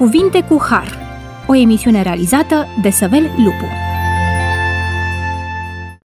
Cuvinte cu Har, o emisiune realizată de Săvel Lupu.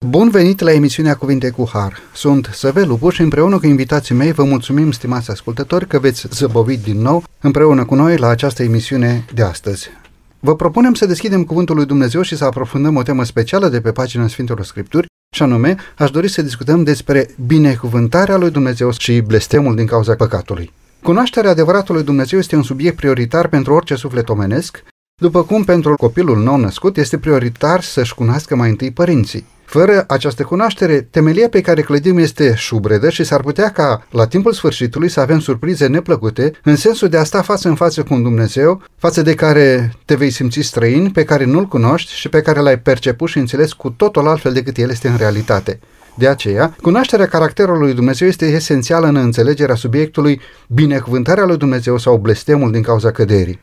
Bun venit la emisiunea Cuvinte cu Har. Sunt Săvel Lupu și împreună cu invitații mei vă mulțumim, stimați ascultători, că veți zăbovi din nou împreună cu noi la această emisiune de astăzi. Vă propunem să deschidem Cuvântul lui Dumnezeu și să aprofundăm o temă specială de pe pagina Sfintelor Scripturi, și anume, aș dori să discutăm despre binecuvântarea lui Dumnezeu și blestemul din cauza păcatului. Cunoașterea adevăratului Dumnezeu este un subiect prioritar pentru orice suflet omenesc, după cum pentru copilul nou născut este prioritar să-și cunoască mai întâi părinții. Fără această cunoaștere, temelia pe care clădim este șubredă și s-ar putea ca, la timpul sfârșitului, să avem surprize neplăcute, în sensul de a sta față în față cu un Dumnezeu, față de care te vei simți străin, pe care nu-L cunoști și pe care l-ai perceput și înțeles cu totul altfel decât El este în realitate. De aceea, cunoașterea caracterului lui Dumnezeu este esențială în înțelegerea subiectului binecuvântarea lui Dumnezeu sau blestemul din cauza căderii.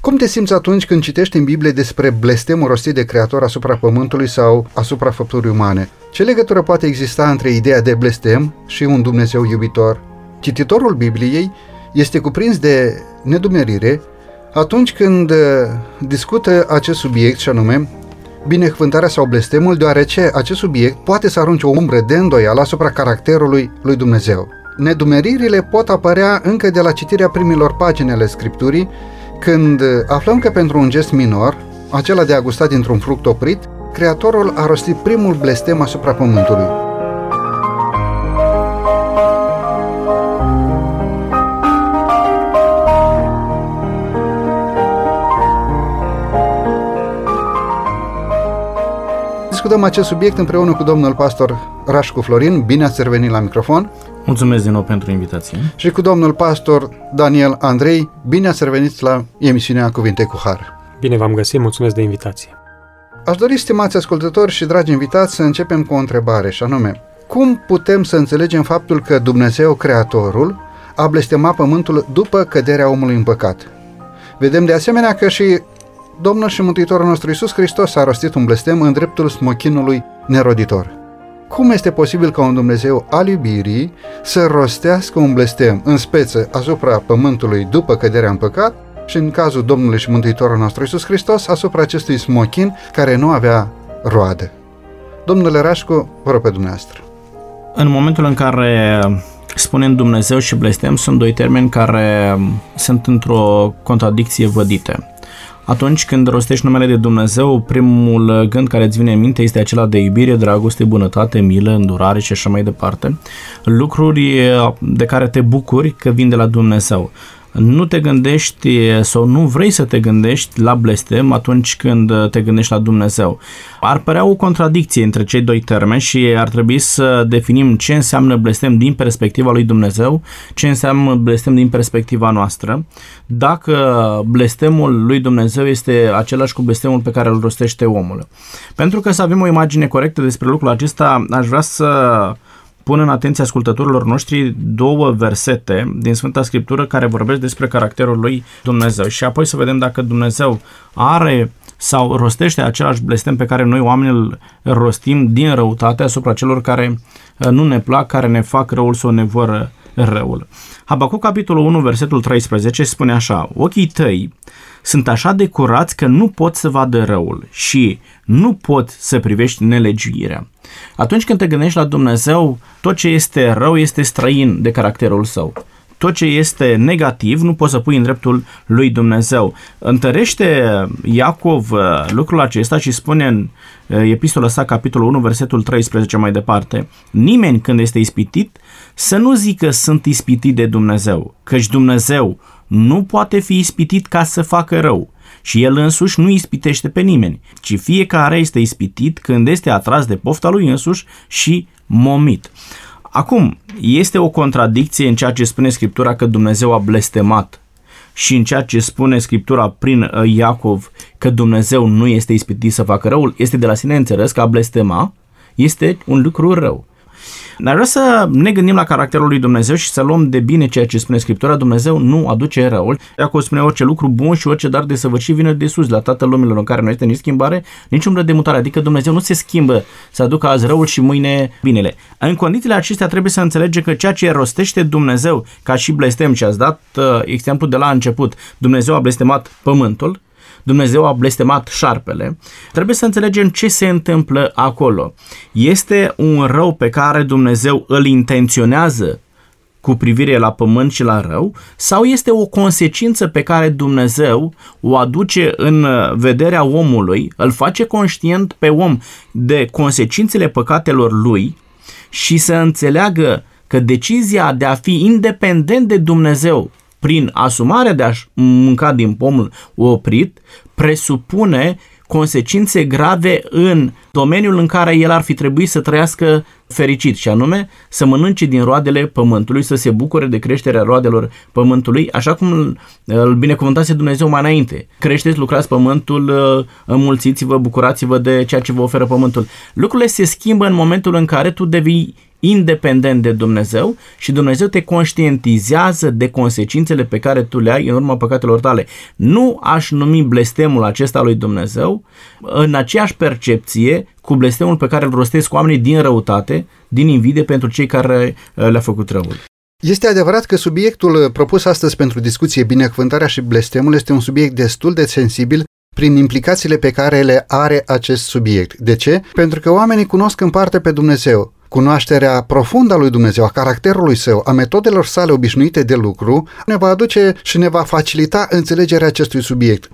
Cum te simți atunci când citești în Biblie despre blestemul rostit de Creator asupra pământului sau asupra făpturii umane? Ce legătură poate exista între ideea de blestem și un Dumnezeu iubitor? Cititorul Bibliei este cuprins de nedumerire atunci când uh, discută acest subiect și anume binecuvântarea sau blestemul, deoarece acest subiect poate să arunce o umbră de îndoială asupra caracterului lui Dumnezeu. Nedumeririle pot apărea încă de la citirea primilor pagini ale Scripturii, când aflăm că pentru un gest minor, acela de a gusta dintr-un fruct oprit, Creatorul a rostit primul blestem asupra pământului. Discutăm acest subiect împreună cu domnul pastor Rașcu Florin. Bine ați revenit la microfon! Mulțumesc din nou pentru invitație. Și cu domnul pastor Daniel Andrei. Bine ați revenit la emisiunea Cuvinte cu Har. Bine v-am găsit, mulțumesc de invitație. Aș dori, stimați ascultători și dragi invitați, să începem cu o întrebare, și anume, cum putem să înțelegem faptul că Dumnezeu, Creatorul, a blestemat pământul după căderea omului în păcat? Vedem de asemenea că și Domnul și Mântuitorul nostru Iisus Hristos a rostit un blestem în dreptul smochinului neroditor. Cum este posibil ca un Dumnezeu al iubirii să rostească un blestem în speță asupra pământului după căderea în păcat și în cazul Domnului și Mântuitorul nostru Iisus Hristos asupra acestui smochin care nu avea roadă? Domnule Rașcu, vă rog pe dumneavoastră. În momentul în care spunem Dumnezeu și blestem sunt doi termeni care sunt într-o contradicție vădite. Atunci când rostești numele de Dumnezeu, primul gând care îți vine în minte este acela de iubire, dragoste, bunătate, milă, îndurare și așa mai departe. Lucruri de care te bucuri că vin de la Dumnezeu nu te gândești sau nu vrei să te gândești la blestem atunci când te gândești la Dumnezeu. Ar părea o contradicție între cei doi termeni și ar trebui să definim ce înseamnă blestem din perspectiva lui Dumnezeu, ce înseamnă blestem din perspectiva noastră. Dacă blestemul lui Dumnezeu este același cu blestemul pe care îl rostește omul. Pentru că să avem o imagine corectă despre lucrul acesta, aș vrea să pun în atenția ascultătorilor noștri două versete din Sfânta Scriptură care vorbesc despre caracterul lui Dumnezeu și apoi să vedem dacă Dumnezeu are sau rostește același blestem pe care noi oamenii îl rostim din răutate asupra celor care uh, nu ne plac, care ne fac răul sau ne vor răul. Habacuc capitolul 1, versetul 13 spune așa, ochii tăi sunt așa de curați că nu pot să vadă răul și nu pot să privești nelegiuirea. Atunci când te gândești la Dumnezeu, tot ce este rău este străin de caracterul său tot ce este negativ nu poți să pui în dreptul lui Dumnezeu. Întărește Iacov uh, lucrul acesta și spune în uh, epistola sa, capitolul 1, versetul 13 mai departe, nimeni când este ispitit să nu zică sunt ispitit de Dumnezeu, căci Dumnezeu nu poate fi ispitit ca să facă rău și el însuși nu ispitește pe nimeni, ci fiecare este ispitit când este atras de pofta lui însuși și momit. Acum, este o contradicție în ceea ce spune Scriptura că Dumnezeu a blestemat și în ceea ce spune Scriptura prin uh, Iacov că Dumnezeu nu este ispitit să facă răul, este de la sine înțeles că a blestema este un lucru rău. Dar vreau să ne gândim la caracterul lui Dumnezeu și să luăm de bine ceea ce spune Scriptura. Dumnezeu nu aduce răul. Acolo spune orice lucru bun și orice dar de săvârșit vine de sus, la Tatăl lumilor în care nu este nici schimbare, nici umbră de mutare. Adică Dumnezeu nu se schimbă să aducă azi răul și mâine binele. În condițiile acestea trebuie să înțelegem că ceea ce rostește Dumnezeu, ca și blestem, și ați dat uh, exemplu de la început, Dumnezeu a blestemat pământul, Dumnezeu a blestemat șarpele, trebuie să înțelegem ce se întâmplă acolo. Este un rău pe care Dumnezeu îl intenționează cu privire la pământ și la rău, sau este o consecință pe care Dumnezeu o aduce în vederea omului, îl face conștient pe om de consecințele păcatelor lui și să înțeleagă că decizia de a fi independent de Dumnezeu prin asumarea de a mânca din pomul oprit, presupune consecințe grave în domeniul în care el ar fi trebuit să trăiască fericit și anume să mănânce din roadele pământului, să se bucure de creșterea roadelor pământului, așa cum îl binecuvântase Dumnezeu mai înainte. Creșteți, lucrați pământul, înmulțiți-vă, bucurați-vă de ceea ce vă oferă pământul. Lucrurile se schimbă în momentul în care tu devii independent de Dumnezeu și Dumnezeu te conștientizează de consecințele pe care tu le ai în urma păcatelor tale. Nu aș numi blestemul acesta lui Dumnezeu în aceeași percepție cu blestemul pe care îl rostesc oamenii din răutate, din invidie pentru cei care uh, le-a făcut răul. Este adevărat că subiectul uh, propus astăzi pentru discuție, binecuvântarea și blestemul, este un subiect destul de sensibil prin implicațiile pe care le are acest subiect. De ce? Pentru că oamenii cunosc în parte pe Dumnezeu, Cunoașterea profundă a lui Dumnezeu, a caracterului său, a metodelor sale obișnuite de lucru, ne va aduce și ne va facilita înțelegerea acestui subiect.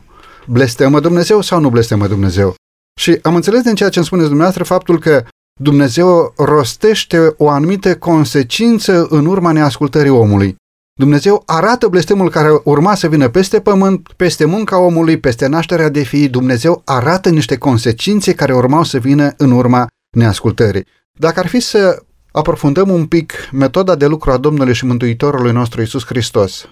Blestemă Dumnezeu sau nu blestemă Dumnezeu? Și am înțeles din ceea ce îmi spuneți dumneavoastră faptul că Dumnezeu rostește o anumită consecință în urma neascultării omului. Dumnezeu arată blestemul care urma să vină peste pământ, peste munca omului, peste nașterea de fii. Dumnezeu arată niște consecințe care urmau să vină în urma neascultării. Dacă ar fi să aprofundăm un pic metoda de lucru a Domnului și Mântuitorului nostru Isus Hristos,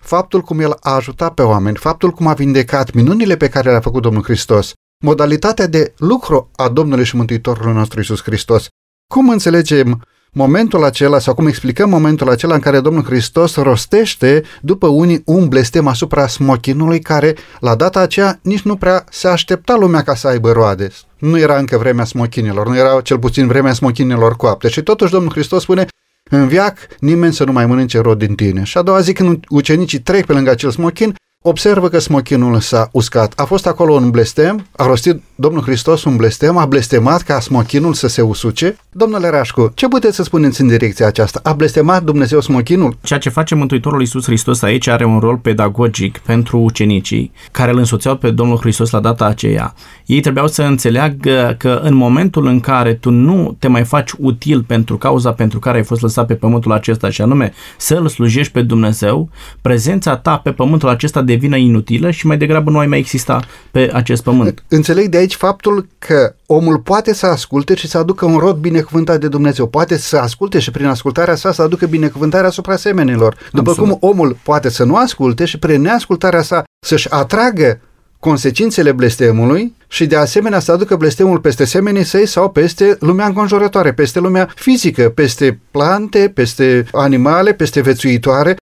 faptul cum El a ajutat pe oameni, faptul cum a vindecat minunile pe care le-a făcut Domnul Hristos, modalitatea de lucru a Domnului și Mântuitorului nostru Isus Hristos, cum înțelegem momentul acela sau cum explicăm momentul acela în care Domnul Hristos rostește după unii un blestem asupra smochinului care la data aceea nici nu prea se aștepta lumea ca să aibă roade. Nu era încă vremea smochinilor, nu era cel puțin vremea smochinilor coapte și totuși Domnul Hristos spune în viac nimeni să nu mai mănânce rod din tine. Și a doua zi când ucenicii trec pe lângă acel smochin, observă că smochinul s-a uscat. A fost acolo un blestem, a rostit Domnul Hristos un blestem, a blestemat ca smochinul să se usuce. Domnule Rașcu, ce puteți să spuneți în direcția aceasta? A blestemat Dumnezeu smochinul? Ceea ce face Mântuitorul Iisus Hristos aici are un rol pedagogic pentru ucenicii care îl însoțeau pe Domnul Hristos la data aceea. Ei trebuiau să înțeleagă că în momentul în care tu nu te mai faci util pentru cauza pentru care ai fost lăsat pe pământul acesta și anume să îl slujești pe Dumnezeu, prezența ta pe pământul acesta devină inutilă și mai degrabă nu ai mai exista pe acest pământ. Înțeleg de aici faptul că omul poate să asculte și să aducă un rod binecuvântat de Dumnezeu. Poate să asculte și prin ascultarea sa să aducă binecuvântarea asupra semenilor. După Absolut. cum omul poate să nu asculte și prin neascultarea sa să-și atragă consecințele blestemului și de asemenea să aducă blestemul peste semenii săi sau peste lumea înconjurătoare, peste lumea fizică, peste plante, peste animale, peste vețuitoare.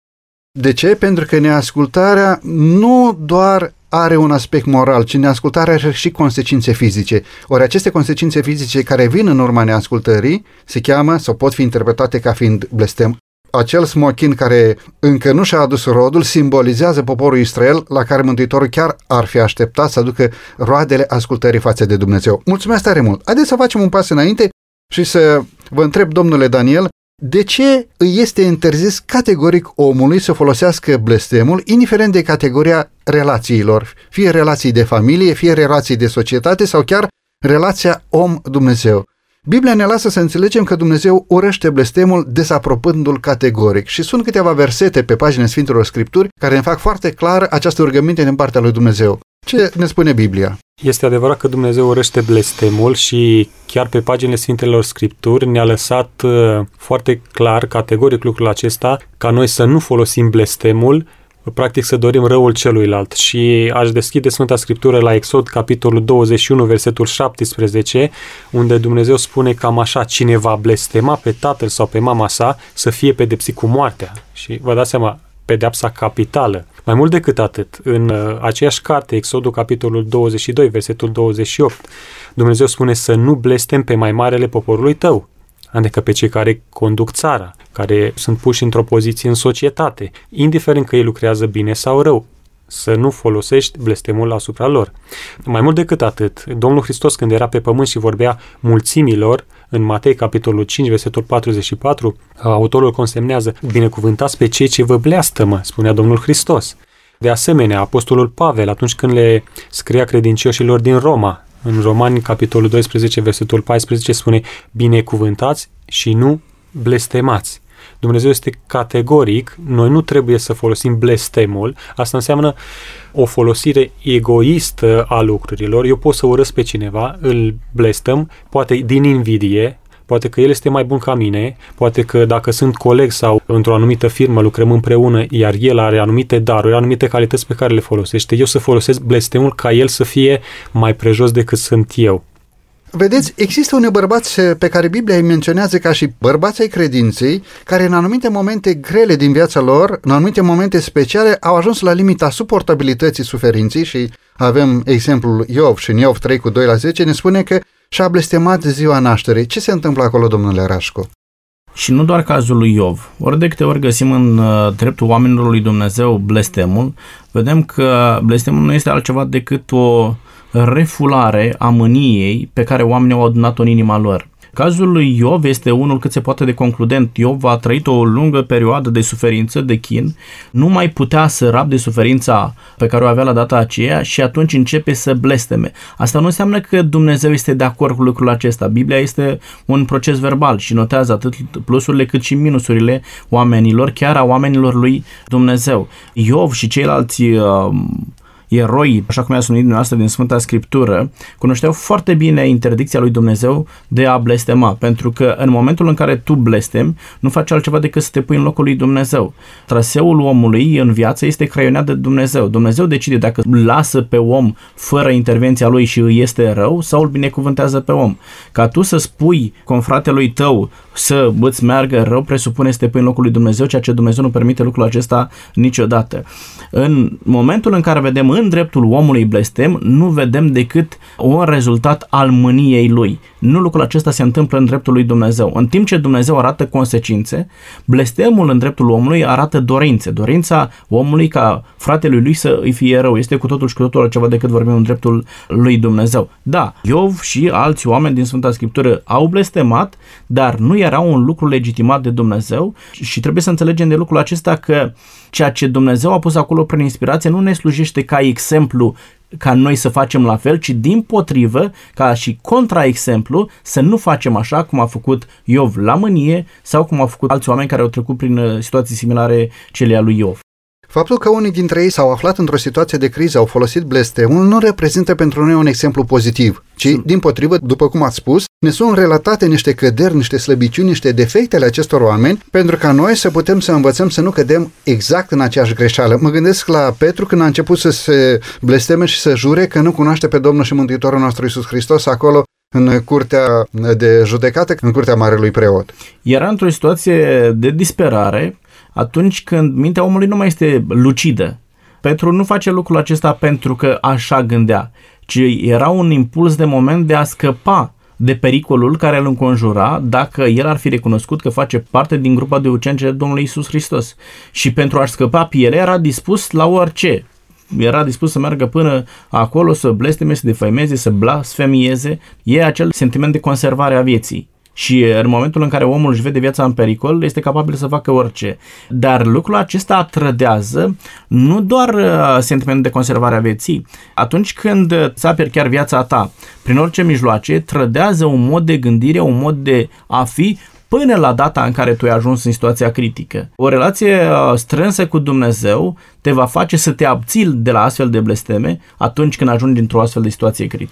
De ce? Pentru că neascultarea nu doar are un aspect moral, ci neascultarea are și consecințe fizice. Ori aceste consecințe fizice care vin în urma neascultării se cheamă sau pot fi interpretate ca fiind blestem. Acel smochin care încă nu și-a adus rodul simbolizează poporul Israel la care Mântuitorul chiar ar fi așteptat să aducă roadele ascultării față de Dumnezeu. Mulțumesc tare mult! Haideți să facem un pas înainte și să vă întreb, domnule Daniel, de ce îi este interzis categoric omului să folosească blestemul, indiferent de categoria relațiilor, fie relații de familie, fie relații de societate sau chiar relația om-Dumnezeu? Biblia ne lasă să înțelegem că Dumnezeu urăște blestemul desapropându-l categoric și sunt câteva versete pe pagina Sfintelor Scripturi care ne fac foarte clar această rugăminte din partea lui Dumnezeu. Ce ne spune Biblia? Este adevărat că Dumnezeu urăște blestemul și chiar pe paginile Sfintelor Scripturi ne-a lăsat uh, foarte clar, categoric lucrul acesta, ca noi să nu folosim blestemul practic să dorim răul celuilalt. Și aș deschide Sfânta Scriptură la Exod, capitolul 21, versetul 17, unde Dumnezeu spune cam așa, cine va blestema pe tatăl sau pe mama sa să fie pedepsit cu moartea. Și vă dați seama, pedepsa capitală. Mai mult decât atât, în uh, aceeași carte, Exodul capitolul 22, versetul 28, Dumnezeu spune să nu blestem pe mai marele poporului tău, adică pe cei care conduc țara, care sunt puși într-o poziție în societate, indiferent că ei lucrează bine sau rău, să nu folosești blestemul asupra lor. Mai mult decât atât, Domnul Hristos când era pe pământ și vorbea mulțimilor, în Matei, capitolul 5, versetul 44, autorul consemnează, binecuvântați pe cei ce vă bleastămă, spunea Domnul Hristos. De asemenea, apostolul Pavel, atunci când le scria credincioșilor din Roma, în Romani, capitolul 12, versetul 14, spune, binecuvântați și nu blestemați. Dumnezeu este categoric, noi nu trebuie să folosim blestemul, asta înseamnă o folosire egoistă a lucrurilor. Eu pot să urăsc pe cineva, îl blestăm, poate din invidie, poate că el este mai bun ca mine, poate că dacă sunt coleg sau într-o anumită firmă lucrăm împreună, iar el are anumite daruri, anumite calități pe care le folosește, eu să folosesc blestemul ca el să fie mai prejos decât sunt eu. Vedeți, există unii bărbați pe care Biblia îi menționează ca și bărbați ai credinței, care în anumite momente grele din viața lor, în anumite momente speciale, au ajuns la limita suportabilității suferinței și avem exemplul Iov și în Iov 3 cu 2 la 10 ne spune că și-a blestemat ziua nașterii. Ce se întâmplă acolo, domnule Rașco? Și nu doar cazul lui Iov. Ori de câte ori găsim în uh, dreptul oamenilor lui Dumnezeu blestemul, vedem că blestemul nu este altceva decât o refulare a mâniei pe care oamenii au adunat-o în inima lor. Cazul lui Iov este unul cât se poate de concludent. Iov a trăit o lungă perioadă de suferință, de chin, nu mai putea să rabde suferința pe care o avea la data aceea și atunci începe să blesteme. Asta nu înseamnă că Dumnezeu este de acord cu lucrul acesta. Biblia este un proces verbal și notează atât plusurile cât și minusurile oamenilor, chiar a oamenilor lui Dumnezeu. Iov și ceilalți uh, eroi, așa cum i-a numit dumneavoastră din Sfânta Scriptură, cunoșteau foarte bine interdicția lui Dumnezeu de a blestema, pentru că în momentul în care tu blestem, nu faci altceva decât să te pui în locul lui Dumnezeu. Traseul omului în viață este creionat de Dumnezeu. Dumnezeu decide dacă lasă pe om fără intervenția lui și îi este rău sau îl binecuvântează pe om. Ca tu să spui confratelui tău să îți meargă rău, presupune să te pui în locul lui Dumnezeu, ceea ce Dumnezeu nu permite lucrul acesta niciodată. În momentul în care vedem în dreptul omului blestem, nu vedem decât un rezultat al mâniei lui. Nu lucrul acesta se întâmplă în dreptul lui Dumnezeu. În timp ce Dumnezeu arată consecințe, blestemul în dreptul omului arată dorințe. Dorința omului ca fratelui lui să îi fie rău este cu totul și cu totul altceva decât vorbim în dreptul lui Dumnezeu. Da, Iov și alți oameni din Sfânta Scriptură au blestemat, dar nu era un lucru legitimat de Dumnezeu și trebuie să înțelegem de lucrul acesta că ceea ce Dumnezeu a pus acolo prin inspirație nu ne slujește ca exemplu ca noi să facem la fel, ci din potrivă, ca și contraexemplu, să nu facem așa cum a făcut Iov la mânie sau cum au făcut alți oameni care au trecut prin uh, situații similare celei a lui Iov. Faptul că unii dintre ei s-au aflat într-o situație de criză, au folosit blestemul, nu reprezintă pentru noi un exemplu pozitiv, ci, din potrivă, după cum ați spus, ne sunt relatate niște căderi, niște slăbiciuni, niște defecte ale acestor oameni, pentru ca noi să putem să învățăm să nu cădem exact în aceeași greșeală. Mă gândesc la Petru când a început să se blesteme și să jure că nu cunoaște pe Domnul și Mântuitorul nostru Isus Hristos acolo în curtea de judecată, în curtea Marelui Preot. Era într-o situație de disperare, atunci când mintea omului nu mai este lucidă. Petru nu face lucrul acesta pentru că așa gândea, ci era un impuls de moment de a scăpa de pericolul care îl înconjura dacă el ar fi recunoscut că face parte din grupa de ucenici de Domnului Isus Hristos. Și pentru a-și scăpa pielea era dispus la orice. Era dispus să meargă până acolo, să blesteme, să defăimeze, să blasfemieze. E acel sentiment de conservare a vieții și în momentul în care omul își vede viața în pericol, este capabil să facă orice. Dar lucrul acesta trădează nu doar uh, sentimentul de conservare a vieții. Atunci când ți aperi chiar viața ta, prin orice mijloace, trădează un mod de gândire, un mod de a fi până la data în care tu ai ajuns în situația critică. O relație uh, strânsă cu Dumnezeu te va face să te abții de la astfel de blesteme atunci când ajungi într-o astfel de situație critică.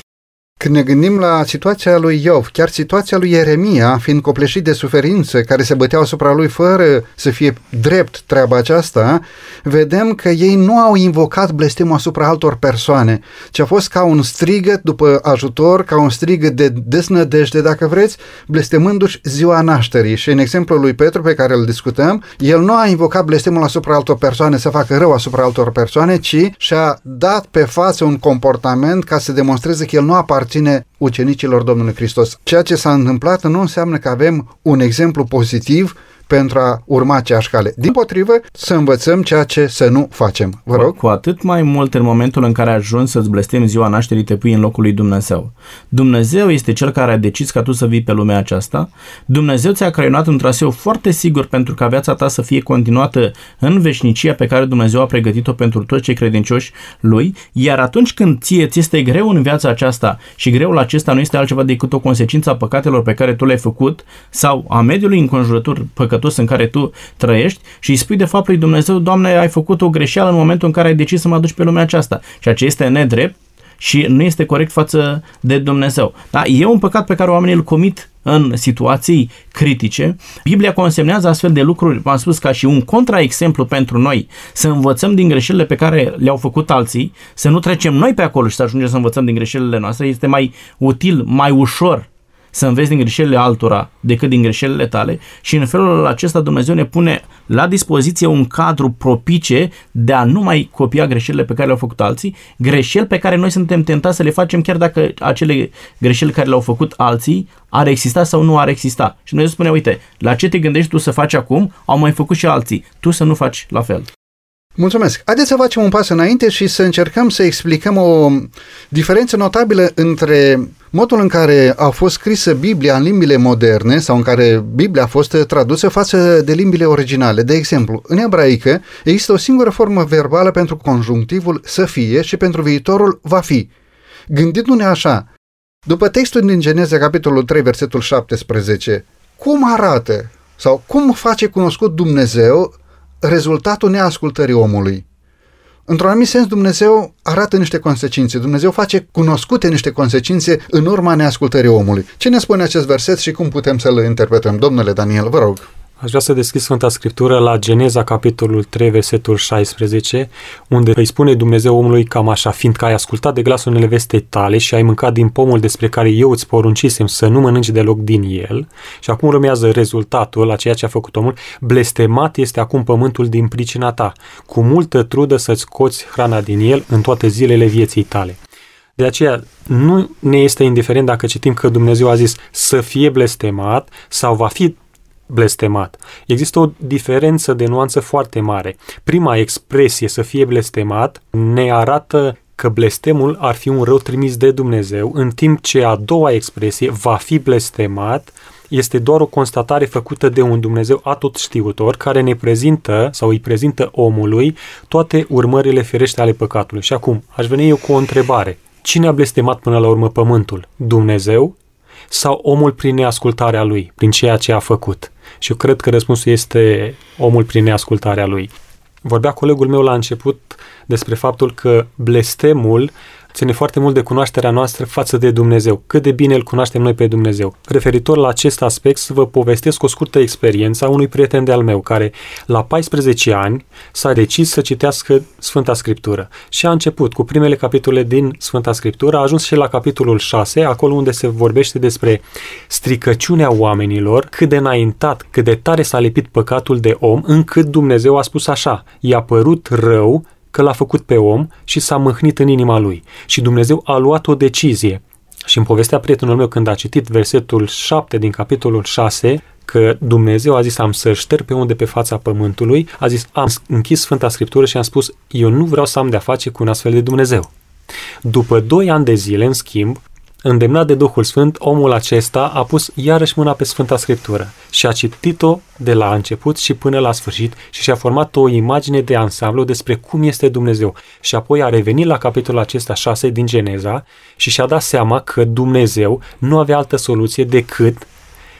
Când ne gândim la situația lui Iov, chiar situația lui Ieremia, fiind copleșit de suferință, care se băteau asupra lui fără să fie drept treaba aceasta, vedem că ei nu au invocat blestemul asupra altor persoane, ci a fost ca un strigăt după ajutor, ca un strigăt de desnădejde, dacă vreți, blestemându-și ziua nașterii. Și în exemplul lui Petru pe care îl discutăm, el nu a invocat blestemul asupra altor persoane să facă rău asupra altor persoane, ci și-a dat pe față un comportament ca să demonstreze că el nu aparține aparține ucenicilor Domnului Hristos. Ceea ce s-a întâmplat nu înseamnă că avem un exemplu pozitiv pentru a urma aceeași cale. Din potrivă, să învățăm ceea ce să nu facem. Vă rog. Cu atât mai mult în momentul în care ajungi să-ți blestemi ziua nașterii, te pui în locul lui Dumnezeu. Dumnezeu este cel care a decis ca tu să vii pe lumea aceasta. Dumnezeu ți-a creionat un traseu foarte sigur pentru ca viața ta să fie continuată în veșnicia pe care Dumnezeu a pregătit-o pentru toți cei credincioși lui, iar atunci când ție ți este greu în viața aceasta și greul acesta nu este altceva decât o consecință a păcatelor pe care tu le-ai făcut sau a mediului înconjurător păcătos păcătos în care tu trăiești și îi spui de fapt lui Dumnezeu, Doamne, ai făcut o greșeală în momentul în care ai decis să mă aduci pe lumea aceasta, ceea ce este nedrept și nu este corect față de Dumnezeu. Da? E un păcat pe care oamenii îl comit în situații critice. Biblia consemnează astfel de lucruri, v-am spus, ca și un contraexemplu pentru noi, să învățăm din greșelile pe care le-au făcut alții, să nu trecem noi pe acolo și să ajungem să învățăm din greșelile noastre. Este mai util, mai ușor să înveți din greșelile altora decât din greșelile tale și în felul acesta Dumnezeu ne pune la dispoziție un cadru propice de a nu mai copia greșelile pe care le-au făcut alții, greșeli pe care noi suntem tentați să le facem chiar dacă acele greșeli care le-au făcut alții ar exista sau nu ar exista. Și Dumnezeu spune, uite, la ce te gândești tu să faci acum, au mai făcut și alții, tu să nu faci la fel. Mulțumesc. Haideți să facem un pas înainte și să încercăm să explicăm o diferență notabilă între modul în care a fost scrisă Biblia în limbile moderne sau în care Biblia a fost tradusă față de limbile originale. De exemplu, în ebraică există o singură formă verbală pentru conjunctivul să fie și pentru viitorul va fi. Gândindu-ne așa, după textul din Geneza, capitolul 3, versetul 17, cum arată sau cum face cunoscut Dumnezeu rezultatul neascultării omului. Într-un anumit sens, Dumnezeu arată niște consecințe. Dumnezeu face cunoscute niște consecințe în urma neascultării omului. Ce ne spune acest verset și cum putem să-l interpretăm? Domnule Daniel, vă rog. Aș vrea să deschid Sfânta Scriptură la Geneza, capitolul 3, versetul 16, unde îi spune Dumnezeu omului cam așa, fiindcă ai ascultat de glasul nevestei tale și ai mâncat din pomul despre care eu îți poruncisem să nu mănânci deloc din el, și acum urmează rezultatul la ceea ce a făcut omul, blestemat este acum pământul din pricina ta, cu multă trudă să-ți scoți hrana din el în toate zilele vieții tale. De aceea nu ne este indiferent dacă citim că Dumnezeu a zis să fie blestemat sau va fi blestemat. Există o diferență de nuanță foarte mare. Prima expresie, să fie blestemat, ne arată că blestemul ar fi un rău trimis de Dumnezeu, în timp ce a doua expresie, va fi blestemat, este doar o constatare făcută de un Dumnezeu atot știutor care ne prezintă sau îi prezintă omului toate urmările ferește ale păcatului. Și acum, aș veni eu cu o întrebare. Cine a blestemat până la urmă pământul? Dumnezeu sau omul prin neascultarea lui, prin ceea ce a făcut? Și eu cred că răspunsul este omul prin neascultarea lui. Vorbea colegul meu la început despre faptul că blestemul ține foarte mult de cunoașterea noastră față de Dumnezeu. Cât de bine îl cunoaștem noi pe Dumnezeu. Referitor la acest aspect, să vă povestesc o scurtă experiență a unui prieten de-al meu, care la 14 ani s-a decis să citească Sfânta Scriptură și a început cu primele capitole din Sfânta Scriptură, a ajuns și la capitolul 6, acolo unde se vorbește despre stricăciunea oamenilor, cât de înaintat, cât de tare s-a lipit păcatul de om, încât Dumnezeu a spus așa, i-a părut rău că l-a făcut pe om și s-a mâhnit în inima lui. Și Dumnezeu a luat o decizie. Și în povestea prietenul meu, când a citit versetul 7 din capitolul 6, că Dumnezeu a zis am să șterg pe unde pe fața pământului, a zis am închis Sfânta Scriptură și am spus eu nu vreau să am de-a face cu un astfel de Dumnezeu. După doi ani de zile, în schimb, Îndemnat de Duhul Sfânt, omul acesta a pus iarăși mâna pe Sfânta Scriptură și a citit-o de la început și până la sfârșit și și-a format o imagine de ansamblu despre cum este Dumnezeu. Și apoi a revenit la capitolul acesta 6 din Geneza și și-a dat seama că Dumnezeu nu avea altă soluție decât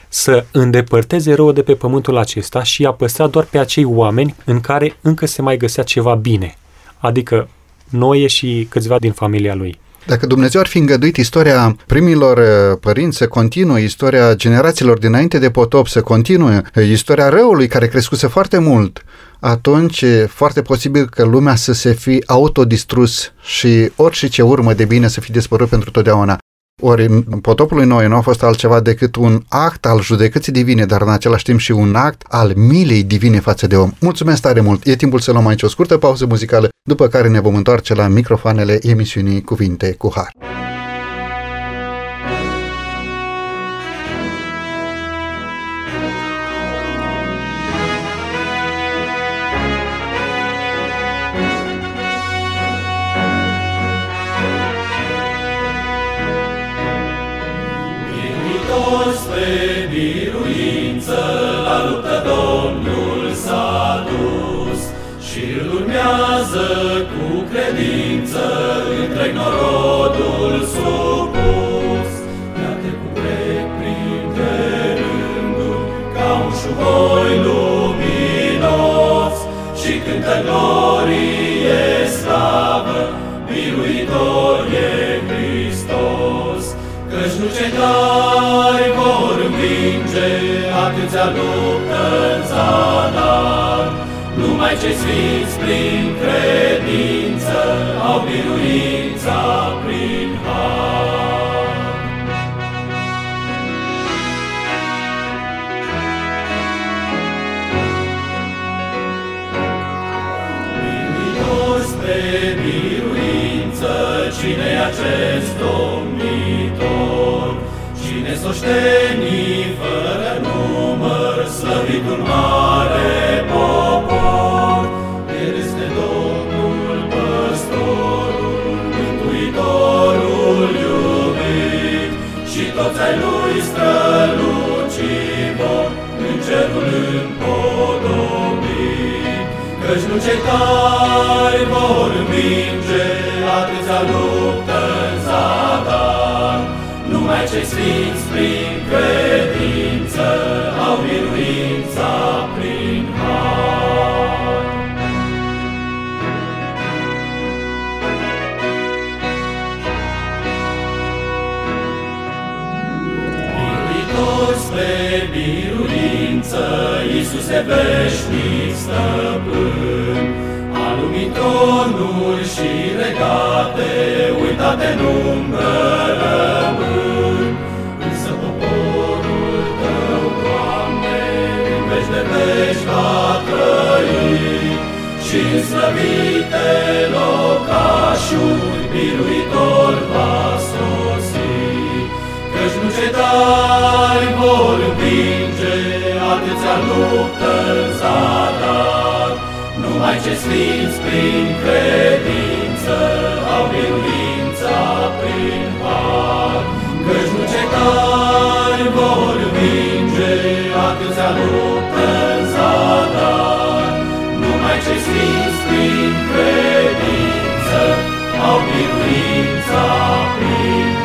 să îndepărteze rău de pe pământul acesta și a păstrat doar pe acei oameni în care încă se mai găsea ceva bine, adică Noe și câțiva din familia lui. Dacă Dumnezeu ar fi îngăduit istoria primilor uh, părinți să continue, istoria generațiilor dinainte de potop să continue, uh, istoria răului care crescuse foarte mult, atunci e foarte posibil că lumea să se fi autodistrus și orice ce urmă de bine să fi dispărut pentru totdeauna. Ori potopul lui Noe nu a fost altceva decât un act al judecății divine, dar în același timp și un act al milei divine față de om. Mulțumesc tare mult! E timpul să luăm aici o scurtă pauză muzicală, după care ne vom întoarce la microfoanele emisiunii Cuvinte cu Har. Luptă în zadar. Numai ce sfinți prin credință au biruința prin har. Biruitor spre biruință, cine acest domnitor? Cine s-oșteni fără slăvitul mare popor. El este Domnul păstorul, Mântuitorul iubit, și toți ai lui strălucivor, în cerul împodobit. Căci nu cei tari vor minge atâția luptă în zadar, numai cei sfinți prin credință au biruința prin har. Biruitor spre biruință, Iisuse veșnic stăpân, a lumii tronuri și regate, uitate în umbră rămân. Veci de veci va trăi și în slăvite locașuri biruitor va sosi. Căci nu cetari vor învinge atâția luptă în zadar, numai ce sfinți prin credință au biruința prin har. Căci nu cetari vor vinge atâția luptă în zadar, numai ce sfinți prin credință au biruința prin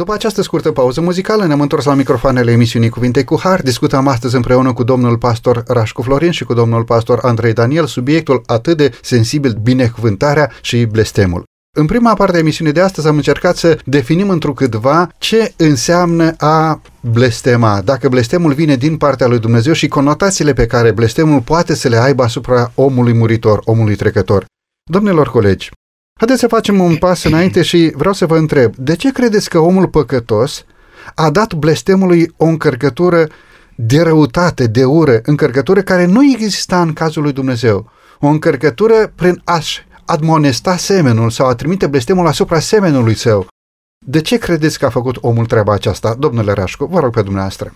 După această scurtă pauză muzicală ne-am întors la microfoanele emisiunii Cuvinte cu Har. Discutăm astăzi împreună cu domnul pastor Rașcu Florin și cu domnul pastor Andrei Daniel subiectul atât de sensibil binecuvântarea și blestemul. În prima parte a emisiunii de astăzi am încercat să definim întrucâtva ce înseamnă a blestema, dacă blestemul vine din partea lui Dumnezeu și conotațiile pe care blestemul poate să le aibă asupra omului muritor, omului trecător. Domnilor colegi, Haideți să facem un pas înainte și vreau să vă întreb, de ce credeți că omul păcătos a dat blestemului o încărcătură de răutate, de ură, încărcătură care nu exista în cazul lui Dumnezeu? O încărcătură prin a-și admonesta semenul sau a trimite blestemul asupra semenului său. De ce credeți că a făcut omul treaba aceasta? Domnule Rașcu, vă rog pe dumneavoastră.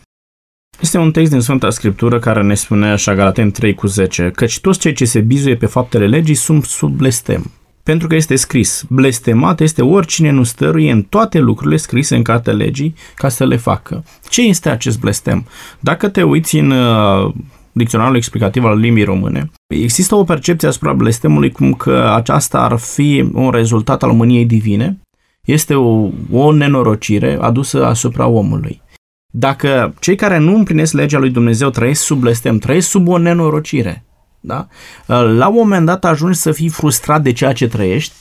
Este un text din Sfânta Scriptură care ne spune așa Galaten 3 cu 10, căci toți cei ce se bizuie pe faptele legii sunt sub blestem pentru că este scris, blestemat este oricine nu stăruie în toate lucrurile scrise în cartea legii ca să le facă. Ce este acest blestem? Dacă te uiți în uh, dicționarul explicativ al limbii române, există o percepție asupra blestemului cum că aceasta ar fi un rezultat al mâniei divine, este o, o nenorocire adusă asupra omului. Dacă cei care nu împlinesc legea lui Dumnezeu trăiesc sub blestem, trăiesc sub o nenorocire, da? la un moment dat ajungi să fii frustrat de ceea ce trăiești,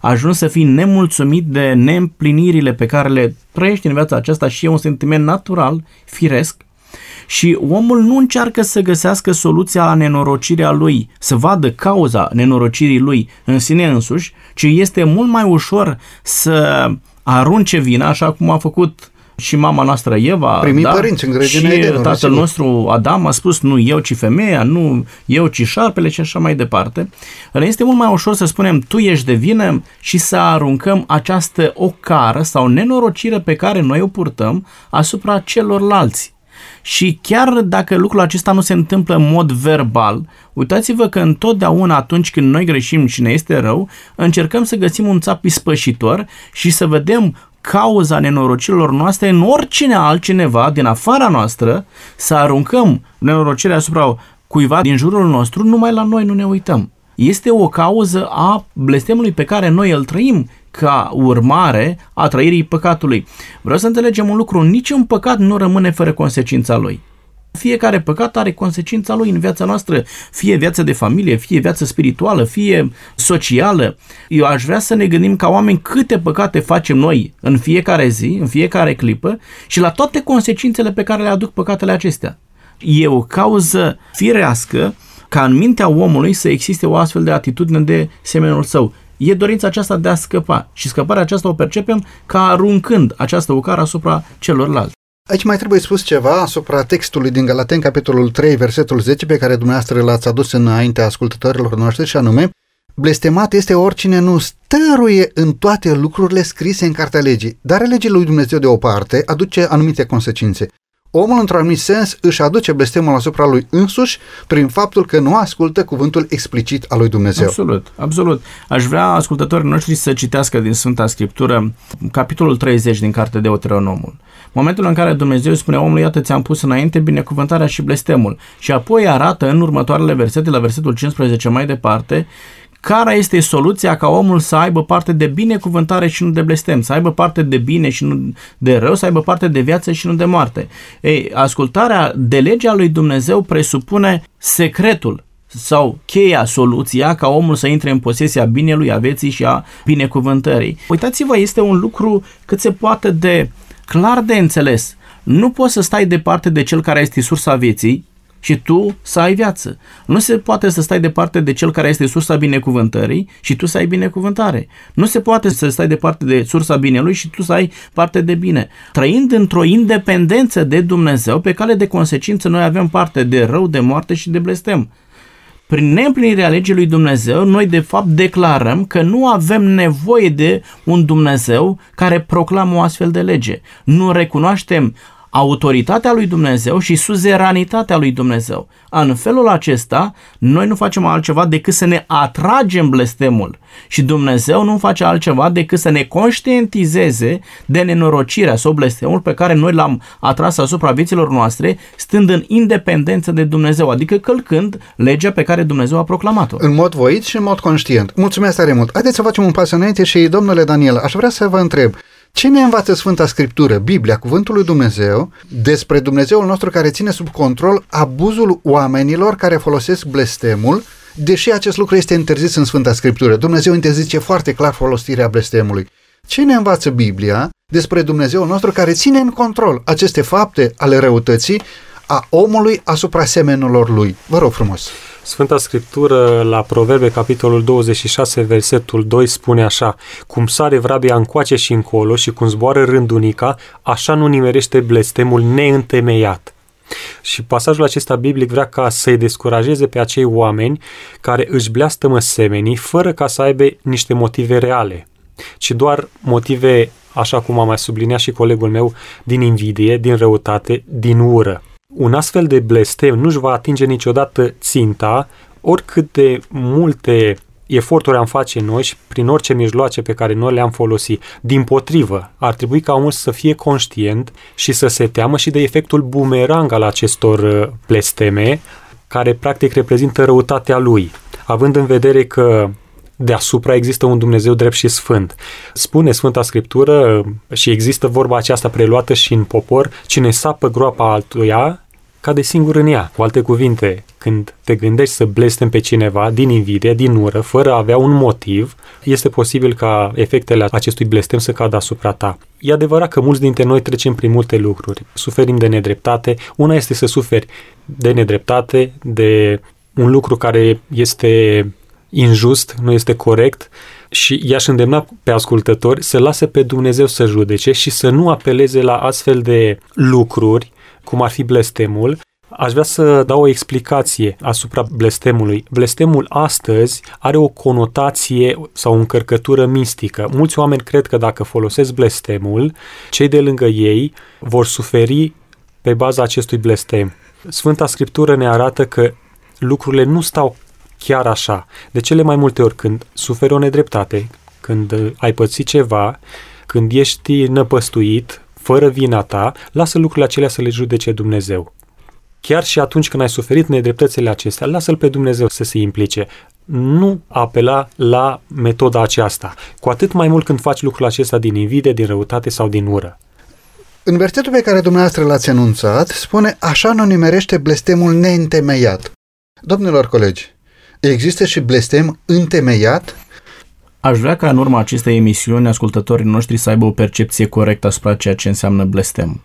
ajungi să fii nemulțumit de neîmplinirile pe care le trăiești în viața aceasta și e un sentiment natural, firesc, și omul nu încearcă să găsească soluția la nenorocirea lui, să vadă cauza nenorocirii lui în sine însuși, ci este mult mai ușor să arunce vina, așa cum a făcut și mama noastră Eva, Primii da? părinți în și de tatăl sigur. nostru Adam a spus nu eu, ci femeia, nu eu, ci șarpele și așa mai departe. Este mult mai ușor să spunem tu ești de vină și să aruncăm această ocară sau nenorocire pe care noi o purtăm asupra celorlalți. Și chiar dacă lucrul acesta nu se întâmplă în mod verbal, uitați-vă că întotdeauna atunci când noi greșim și ne este rău, încercăm să găsim un țap ispășitor și să vedem cauza nenorocirilor noastre în oricine altcineva din afara noastră, să aruncăm nenorocirea asupra cuiva din jurul nostru, numai la noi nu ne uităm. Este o cauză a blestemului pe care noi îl trăim ca urmare a trăirii păcatului. Vreau să înțelegem un lucru, niciun păcat nu rămâne fără consecința lui. Fiecare păcat are consecința lui în viața noastră, fie viață de familie, fie viață spirituală, fie socială. Eu aș vrea să ne gândim ca oameni câte păcate facem noi în fiecare zi, în fiecare clipă și la toate consecințele pe care le aduc păcatele acestea. E o cauză firească ca în mintea omului să existe o astfel de atitudine de semenul său. E dorința aceasta de a scăpa și scăparea aceasta o percepem ca aruncând această ucară asupra celorlalți. Aici mai trebuie spus ceva asupra textului din Galaten, capitolul 3, versetul 10, pe care dumneavoastră l-ați adus înainte ascultătorilor noștri, și anume, Blestemat este oricine nu stăruie în toate lucrurile scrise în Cartea Legii, dar legea lui Dumnezeu de o parte aduce anumite consecințe. Omul, într-un anumit sens, își aduce blestemul asupra lui însuși prin faptul că nu ascultă cuvântul explicit al lui Dumnezeu. Absolut, absolut. Aș vrea ascultătorii noștri să citească din Sfânta Scriptură capitolul 30 din Cartea Deuteronomul. Momentul în care Dumnezeu spune omului, iată ți-am pus înainte binecuvântarea și blestemul. Și apoi arată în următoarele versete, la versetul 15 mai departe, care este soluția ca omul să aibă parte de binecuvântare și nu de blestem, să aibă parte de bine și nu de rău, să aibă parte de viață și nu de moarte. Ei, ascultarea de legea lui Dumnezeu presupune secretul sau cheia, soluția ca omul să intre în posesia binelui, a vieții și a binecuvântării. Uitați-vă, este un lucru cât se poate de clar de înțeles. Nu poți să stai departe de cel care este sursa vieții și tu să ai viață. Nu se poate să stai departe de cel care este sursa binecuvântării și tu să ai binecuvântare. Nu se poate să stai departe de sursa binelui și tu să ai parte de bine. Trăind într-o independență de Dumnezeu, pe care de consecință noi avem parte de rău, de moarte și de blestem. Prin neîmplinirea legii lui Dumnezeu, noi de fapt declarăm că nu avem nevoie de un Dumnezeu care proclamă o astfel de lege. Nu recunoaștem autoritatea lui Dumnezeu și suzeranitatea lui Dumnezeu. În felul acesta, noi nu facem altceva decât să ne atragem blestemul și Dumnezeu nu face altceva decât să ne conștientizeze de nenorocirea sau blestemul pe care noi l-am atras asupra vieților noastre, stând în independență de Dumnezeu, adică călcând legea pe care Dumnezeu a proclamat-o. În mod voit și în mod conștient. Mulțumesc tare mult. Haideți să facem un pas înainte și, domnule Daniel, aș vrea să vă întreb, ce ne învață Sfânta Scriptură, Biblia, Cuvântul lui Dumnezeu, despre Dumnezeul nostru care ține sub control abuzul oamenilor care folosesc blestemul, deși acest lucru este interzis în Sfânta Scriptură? Dumnezeu interzice foarte clar folosirea blestemului. Ce ne învață Biblia despre Dumnezeul nostru care ține în control aceste fapte ale răutății a omului asupra semenilor lui? Vă rog frumos! Sfânta Scriptură la Proverbe, capitolul 26, versetul 2 spune așa Cum sare vrabia încoace și încolo și cum zboară rândunica, așa nu nimerește blestemul neîntemeiat. Și pasajul acesta biblic vrea ca să-i descurajeze pe acei oameni care își bleastămă semenii fără ca să aibă niște motive reale, ci doar motive, așa cum a mai subliniat și colegul meu, din invidie, din răutate, din ură un astfel de blestem nu-și va atinge niciodată ținta, oricât de multe eforturi am face noi și prin orice mijloace pe care noi le-am folosit. Din potrivă, ar trebui ca omul să fie conștient și să se teamă și de efectul bumerang al acestor uh, blesteme, care practic reprezintă răutatea lui. Având în vedere că deasupra există un Dumnezeu drept și sfânt. Spune Sfânta Scriptură și există vorba aceasta preluată și în popor, cine sapă groapa altuia, cade singur în ea. Cu alte cuvinte, când te gândești să blestem pe cineva din invidie, din ură, fără a avea un motiv, este posibil ca efectele acestui blestem să cadă asupra ta. E adevărat că mulți dintre noi trecem prin multe lucruri. Suferim de nedreptate. Una este să suferi de nedreptate, de un lucru care este injust, nu este corect și i-aș îndemna pe ascultători să lase pe Dumnezeu să judece și să nu apeleze la astfel de lucruri, cum ar fi blestemul, Aș vrea să dau o explicație asupra blestemului. Blestemul astăzi are o conotație sau o încărcătură mistică. Mulți oameni cred că dacă folosesc blestemul, cei de lângă ei vor suferi pe baza acestui blestem. Sfânta Scriptură ne arată că lucrurile nu stau chiar așa. De cele mai multe ori când suferi o nedreptate, când ai pățit ceva, când ești năpăstuit, fără vina ta, lasă lucrurile acelea să le judece Dumnezeu. Chiar și atunci când ai suferit nedreptățile acestea, lasă-L pe Dumnezeu să se implice. Nu apela la metoda aceasta, cu atât mai mult când faci lucrul acesta din invidie, din răutate sau din ură. În versetul pe care dumneavoastră l-ați anunțat, spune așa nu nimerește blestemul neîntemeiat. Domnilor colegi, există și blestem întemeiat? Aș vrea ca în urma acestei emisiuni ascultătorii noștri să aibă o percepție corectă asupra ceea ce înseamnă blestem.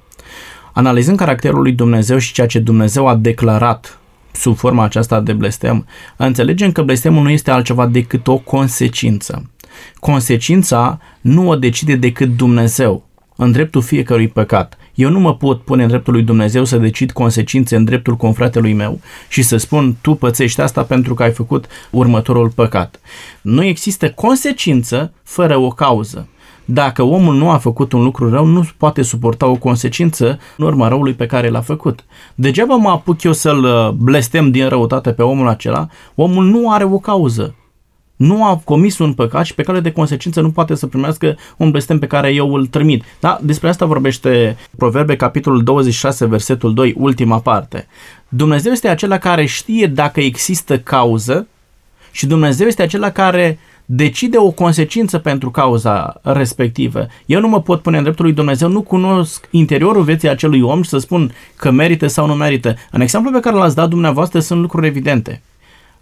Analizând caracterul lui Dumnezeu și ceea ce Dumnezeu a declarat sub forma aceasta de blestem, înțelegem că blestemul nu este altceva decât o consecință. Consecința nu o decide decât Dumnezeu în dreptul fiecărui păcat. Eu nu mă pot pune în dreptul lui Dumnezeu să decid consecințe în dreptul confratelui meu și să spun tu pățești asta pentru că ai făcut următorul păcat. Nu există consecință fără o cauză. Dacă omul nu a făcut un lucru rău, nu poate suporta o consecință în urma răului pe care l-a făcut. Degeaba mă apuc eu să-l uh, blestem din răutate pe omul acela, omul nu are o cauză. Nu a comis un păcat și pe care de consecință nu poate să primească un blestem pe care eu îl trimit. Da? Despre asta vorbește Proverbe, capitolul 26, versetul 2, ultima parte. Dumnezeu este acela care știe dacă există cauză și Dumnezeu este acela care decide o consecință pentru cauza respectivă. Eu nu mă pot pune în dreptul lui Dumnezeu, nu cunosc interiorul vieții acelui om și să spun că merită sau nu merită. În exemplu pe care l-ați dat dumneavoastră sunt lucruri evidente.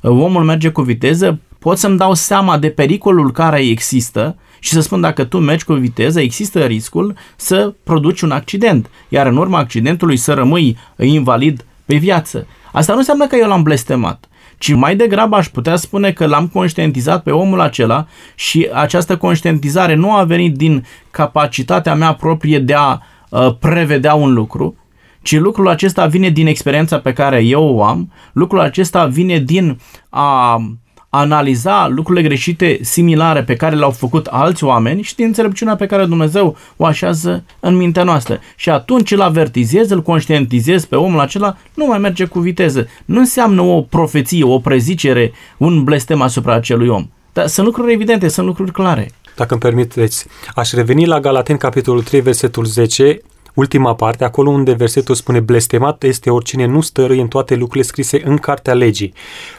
Omul merge cu viteză, pot să-mi dau seama de pericolul care există și să spun dacă tu mergi cu viteză, există riscul să produci un accident, iar în urma accidentului să rămâi invalid pe viață. Asta nu înseamnă că eu l-am blestemat ci mai degrabă aș putea spune că l-am conștientizat pe omul acela și această conștientizare nu a venit din capacitatea mea proprie de a uh, prevedea un lucru, ci lucrul acesta vine din experiența pe care eu o am, lucrul acesta vine din a analiza lucrurile greșite similare pe care le-au făcut alți oameni și din înțelepciunea pe care Dumnezeu o așează în mintea noastră. Și atunci îl avertizez, îl conștientizez pe omul acela, nu mai merge cu viteză. Nu înseamnă o profeție, o prezicere, un blestem asupra acelui om. Dar sunt lucruri evidente, sunt lucruri clare. Dacă îmi permiteți, aș reveni la Galaten, capitolul 3, versetul 10, ultima parte, acolo unde versetul spune blestemat este oricine nu stărâi în toate lucrurile scrise în cartea legii.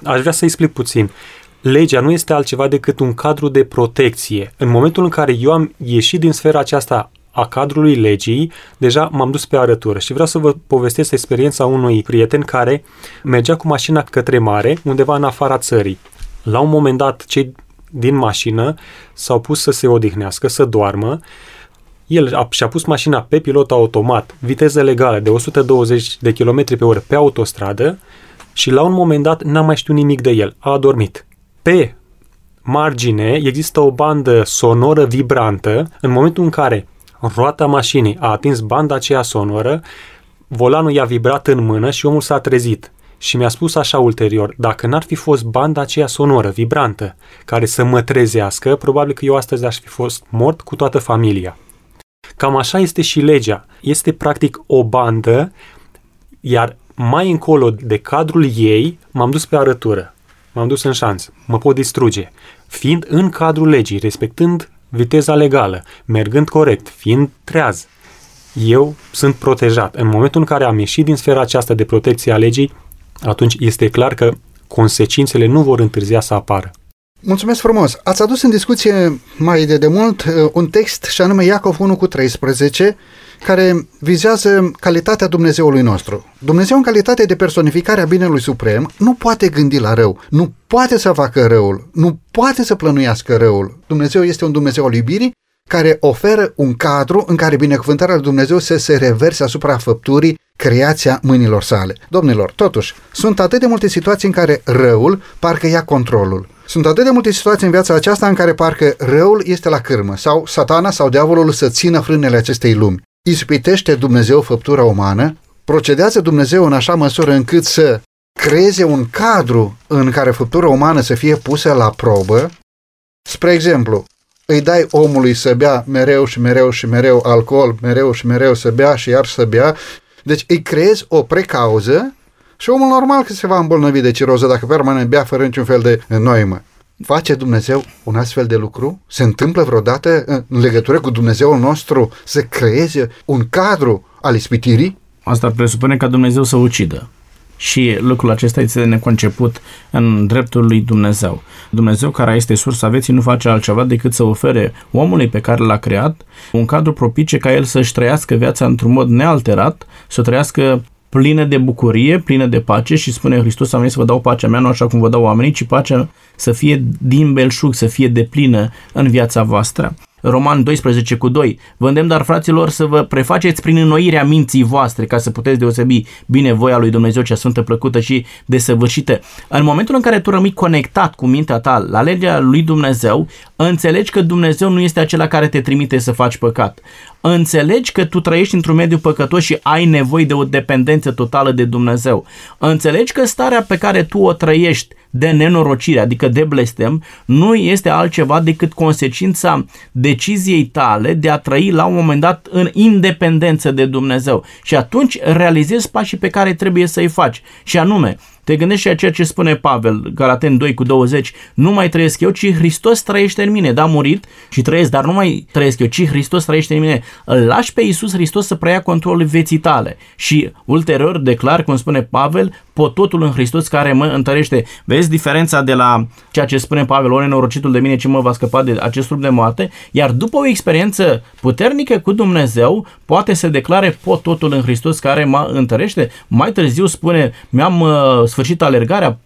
Aș vrea să explic puțin legea nu este altceva decât un cadru de protecție. În momentul în care eu am ieșit din sfera aceasta a cadrului legii, deja m-am dus pe arătură și vreau să vă povestesc experiența unui prieten care mergea cu mașina către mare, undeva în afara țării. La un moment dat, cei din mașină s-au pus să se odihnească, să doarmă. El a, și-a pus mașina pe pilot automat, viteză legală de 120 de km pe oră pe autostradă și la un moment dat n-a mai știut nimic de el. A adormit pe margine există o bandă sonoră vibrantă. În momentul în care roata mașinii a atins banda aceea sonoră, volanul i-a vibrat în mână și omul s-a trezit. Și mi-a spus așa ulterior, dacă n-ar fi fost banda aceea sonoră, vibrantă, care să mă trezească, probabil că eu astăzi aș fi fost mort cu toată familia. Cam așa este și legea. Este practic o bandă, iar mai încolo de cadrul ei m-am dus pe arătură m-am dus în șanț, mă pot distruge, fiind în cadrul legii, respectând viteza legală, mergând corect, fiind treaz. Eu sunt protejat. În momentul în care am ieșit din sfera aceasta de protecție a legii, atunci este clar că consecințele nu vor întârzia să apară. Mulțumesc frumos! Ați adus în discuție mai de demult uh, un text și anume Iacov 1 cu 13 care vizează calitatea Dumnezeului nostru. Dumnezeu în calitate de personificare a binelui suprem nu poate gândi la rău, nu poate să facă răul, nu poate să plănuiască răul. Dumnezeu este un Dumnezeu al iubirii care oferă un cadru în care binecuvântarea lui Dumnezeu să se reverse asupra făpturii creația mâinilor sale. Domnilor, totuși, sunt atât de multe situații în care răul parcă ia controlul. Sunt atât de multe situații în viața aceasta în care parcă răul este la cârmă sau satana sau diavolul să țină frânele acestei lumi. Ispitește Dumnezeu făptura umană, procedează Dumnezeu în așa măsură încât să creeze un cadru în care făptura umană să fie pusă la probă. Spre exemplu, îi dai omului să bea mereu și mereu și mereu alcool, mereu și mereu să bea și iar să bea, deci îi creezi o precauză și omul normal că se va îmbolnăvi de ciroză dacă permanent bea fără niciun fel de noimă. Face Dumnezeu un astfel de lucru? Se întâmplă vreodată în legătură cu Dumnezeul nostru să creeze un cadru al ispitirii? Asta presupune ca Dumnezeu să ucidă. Și lucrul acesta este neconceput în dreptul lui Dumnezeu. Dumnezeu, care este sursa vieții, nu face altceva decât să ofere omului pe care l-a creat un cadru propice ca el să-și trăiască viața într-un mod nealterat, să trăiască plină de bucurie, plină de pace și spune Hristos, am venit să vă dau pacea mea, nu așa cum vă dau oamenii, ci pacea să fie din belșug, să fie deplină în viața voastră. Roman 12 cu 2. Vă îndemn, dar fraților, să vă prefaceți prin înnoirea minții voastre ca să puteți deosebi bine voia lui Dumnezeu cea sfântă, plăcută și desăvârșită. În momentul în care tu rămâi conectat cu mintea ta la legea lui Dumnezeu, înțelegi că Dumnezeu nu este acela care te trimite să faci păcat. Înțelegi că tu trăiești într-un mediu păcătos și ai nevoie de o dependență totală de Dumnezeu. Înțelegi că starea pe care tu o trăiești de nenorocire, adică de blestem, nu este altceva decât consecința deciziei tale de a trăi la un moment dat în independență de Dumnezeu. Și atunci realizezi pașii pe care trebuie să-i faci. Și anume, te gândești și a ceea ce spune Pavel, Galaten 2 cu 20, nu mai trăiesc eu, ci Hristos trăiește în mine. Da, murit și trăiesc, dar nu mai trăiesc eu, ci Hristos trăiește în mine. Îl lași pe Iisus Hristos să preia controlul vieții tale. Și ulterior declar, cum spune Pavel, pot totul în Hristos care mă întărește. Vezi diferența de la ceea ce spune Pavel, ori norocitul de mine ce mă va scăpa de acest trup de moarte, iar după o experiență puternică cu Dumnezeu, poate să declare pot totul în Hristos care mă întărește. Mai târziu spune, mi-am uh, sfârșit alergarea,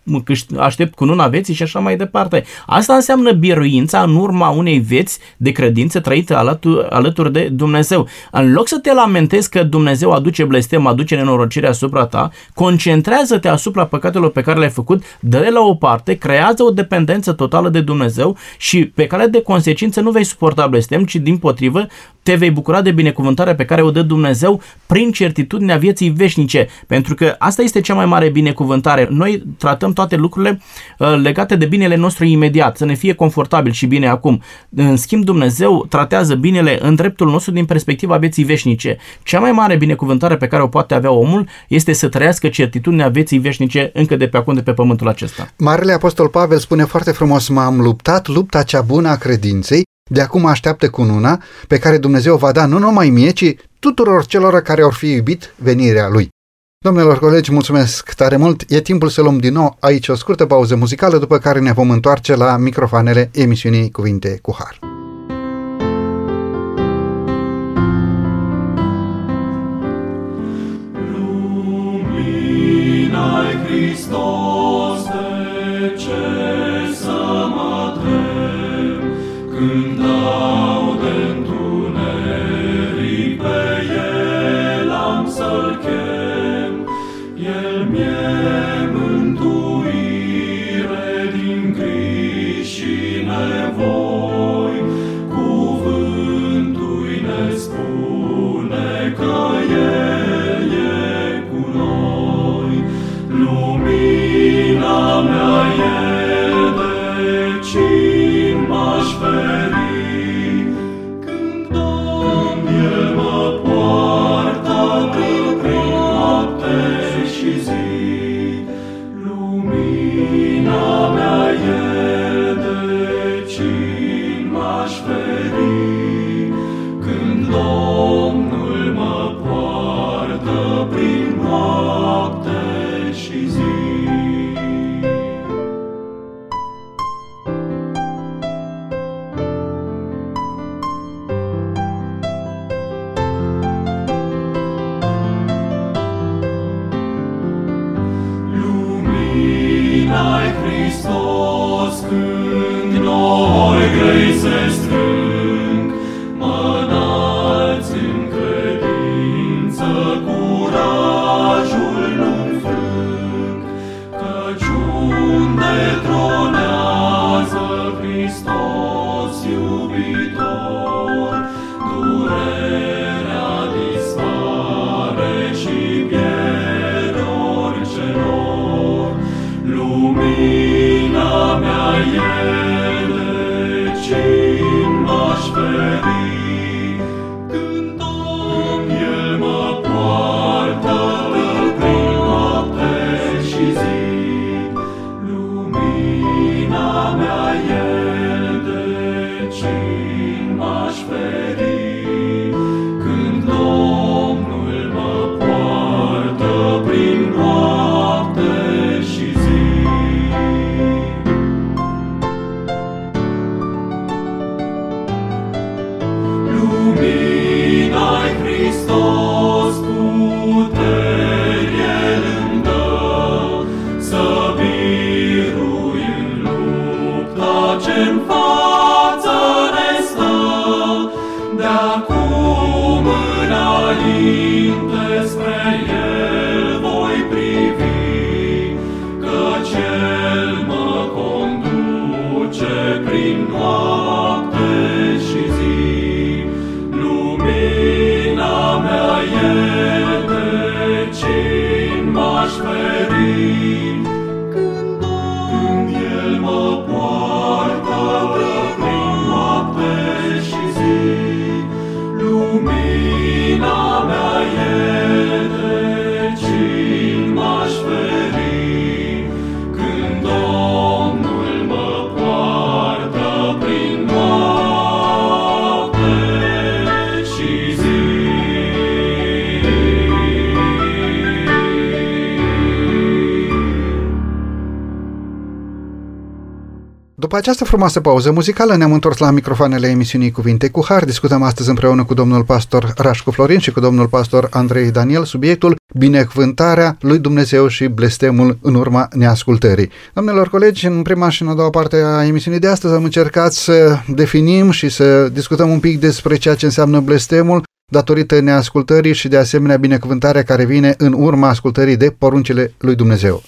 aștept cu luna vieții și așa mai departe. Asta înseamnă biruința în urma unei vieți de credință trăită alături, alături de Dumnezeu. În loc să te lamentezi că Dumnezeu aduce blestem, aduce nenorocire asupra ta, concentrează-te asupra păcatelor pe care le-ai făcut, dă-le la o parte, creează o dependență totală de Dumnezeu și pe care de consecință nu vei suporta blestem, ci din potrivă te vei bucura de binecuvântarea pe care o dă Dumnezeu prin certitudinea vieții veșnice, pentru că asta este cea mai mare binecuvântare. Noi tratăm toate lucrurile uh, legate de binele nostru imediat, să ne fie confortabil și bine acum. În schimb, Dumnezeu tratează binele în dreptul nostru din perspectiva vieții veșnice. Cea mai mare binecuvântare pe care o poate avea omul este să trăiască certitudinea vieții veșnice încă de pe acum de pe pământul acesta. Marele Apostol Pavel spune foarte frumos, m-am luptat lupta cea bună a credinței, de acum așteaptă cununa pe care Dumnezeu va da nu numai mie, ci tuturor celor care au fi iubit venirea Lui. Domnilor colegi, mulțumesc tare mult. E timpul să luăm din nou aici o scurtă pauză muzicală, după care ne vom întoarce la microfoanele emisiunii Cuvinte cu Har. Lumina Hristos, După această frumoasă pauză muzicală ne-am întors la microfoanele emisiunii Cuvinte cu Har. Discutăm astăzi împreună cu domnul pastor Rașcu Florin și cu domnul pastor Andrei Daniel subiectul binecuvântarea lui Dumnezeu și blestemul în urma neascultării. Domnilor colegi, în prima și în a doua parte a emisiunii de astăzi am încercat să definim și să discutăm un pic despre ceea ce înseamnă blestemul datorită neascultării și de asemenea binecuvântarea care vine în urma ascultării de poruncile lui Dumnezeu.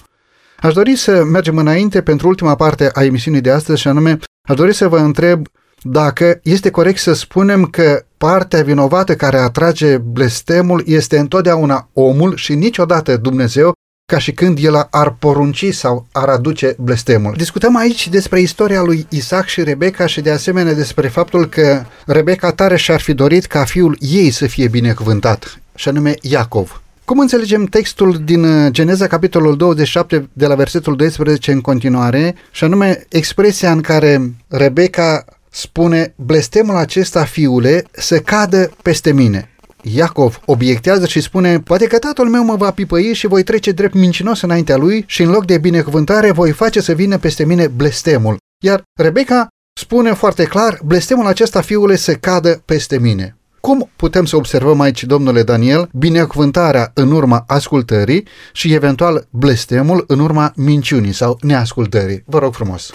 Aș dori să mergem înainte pentru ultima parte a emisiunii de astăzi și anume aș dori să vă întreb dacă este corect să spunem că partea vinovată care atrage blestemul este întotdeauna omul și niciodată Dumnezeu ca și când el ar porunci sau ar aduce blestemul. Discutăm aici despre istoria lui Isaac și Rebecca și de asemenea despre faptul că Rebecca tare și-ar fi dorit ca fiul ei să fie binecuvântat, și anume Iacov. Cum înțelegem textul din uh, Geneza, capitolul 27, de la versetul 12 în continuare, și anume expresia în care Rebecca spune, blestemul acesta, fiule, să cadă peste mine. Iacov obiectează și spune, poate că tatăl meu mă va pipăi și voi trece drept mincinos înaintea lui și în loc de binecuvântare voi face să vină peste mine blestemul. Iar Rebecca spune foarte clar, blestemul acesta, fiule, să cadă peste mine. Cum putem să observăm aici, domnule Daniel, binecuvântarea în urma ascultării și eventual blestemul în urma minciunii sau neascultării? Vă rog frumos.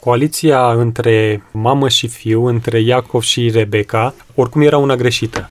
Coaliția între mamă și fiu, între Iacov și Rebecca, oricum era una greșită.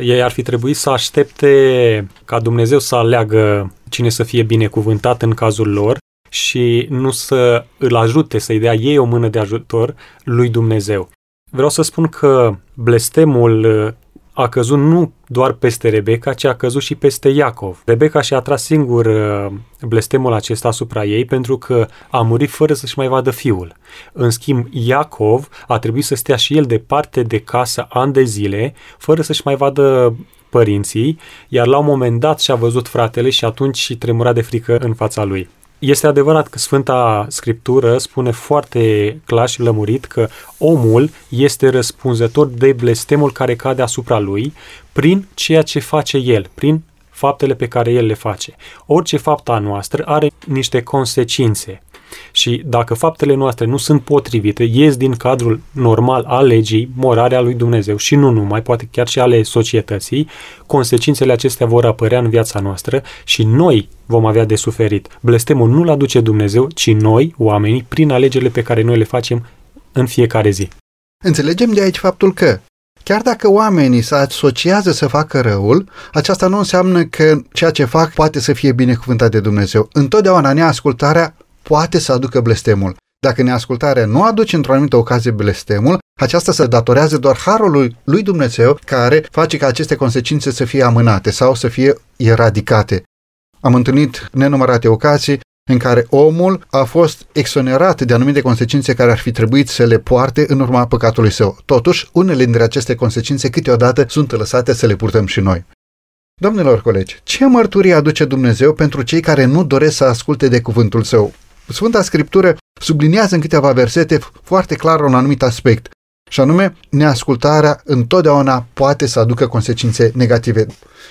Ei ar fi trebuit să aștepte ca Dumnezeu să aleagă cine să fie binecuvântat în cazul lor și nu să îl ajute, să-i dea ei o mână de ajutor lui Dumnezeu. Vreau să spun că blestemul uh, a căzut nu doar peste Rebecca, ci a căzut și peste Iacov. Rebecca și-a tras singur uh, blestemul acesta asupra ei pentru că a murit fără să-și mai vadă fiul. În schimb, Iacov a trebuit să stea și el departe de casă ani de zile, fără să-și mai vadă părinții, iar la un moment dat și-a văzut fratele și atunci și tremura de frică în fața lui. Este adevărat că Sfânta Scriptură spune foarte clar și lămurit că omul este răspunzător de blestemul care cade asupra lui prin ceea ce face el, prin faptele pe care el le face. Orice faptă a noastră are niște consecințe. Și dacă faptele noastre nu sunt potrivite, ies din cadrul normal al legii, morale a lui Dumnezeu și nu numai, poate chiar și ale societății, consecințele acestea vor apărea în viața noastră și noi vom avea de suferit. Blestemul nu-l aduce Dumnezeu, ci noi, oamenii, prin alegerile pe care noi le facem în fiecare zi. Înțelegem de aici faptul că Chiar dacă oamenii se asociază să facă răul, aceasta nu înseamnă că ceea ce fac poate să fie binecuvântat de Dumnezeu. Întotdeauna neascultarea poate să aducă blestemul. Dacă neascultarea nu aduce într-o anumită ocazie blestemul, aceasta se datorează doar harului lui Dumnezeu care face ca aceste consecințe să fie amânate sau să fie eradicate. Am întâlnit nenumărate ocazii în care omul a fost exonerat de anumite consecințe care ar fi trebuit să le poarte în urma păcatului său. Totuși, unele dintre aceste consecințe câteodată sunt lăsate să le purtăm și noi. Domnilor colegi, ce mărturie aduce Dumnezeu pentru cei care nu doresc să asculte de cuvântul său? Sfânta Scriptură subliniază în câteva versete foarte clar un anumit aspect, și anume, neascultarea întotdeauna poate să aducă consecințe negative.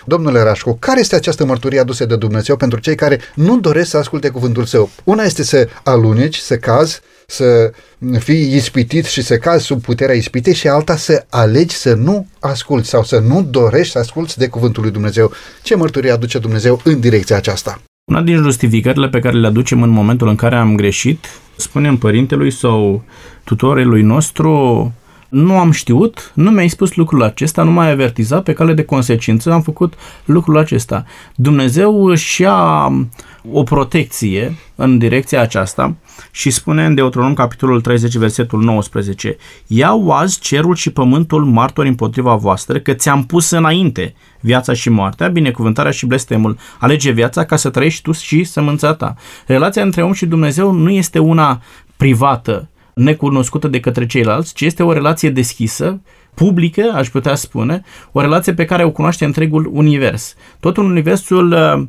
Domnule Rașcu, care este această mărturie adusă de Dumnezeu pentru cei care nu doresc să asculte cuvântul său? Una este să aluneci, să cazi, să fii ispitit și să cazi sub puterea ispitei și alta să alegi să nu asculți sau să nu dorești să asculți de cuvântul lui Dumnezeu. Ce mărturie aduce Dumnezeu în direcția aceasta? Una din justificările pe care le aducem în momentul în care am greșit, spunem părintelui sau tutorelui nostru, nu am știut, nu mi-ai spus lucrul acesta, nu m-ai avertizat, pe cale de consecință am făcut lucrul acesta. Dumnezeu își ia o protecție în direcția aceasta și spune în Deuteronom capitolul 30, versetul 19 Iau azi cerul și pământul martori împotriva voastră, că ți-am pus înainte viața și moartea, binecuvântarea și blestemul. Alege viața ca să trăiești tu și sămânța ta. Relația între om și Dumnezeu nu este una privată, necunoscută de către ceilalți, ci este o relație deschisă, publică, aș putea spune, o relație pe care o cunoaște întregul univers. Tot universul uh,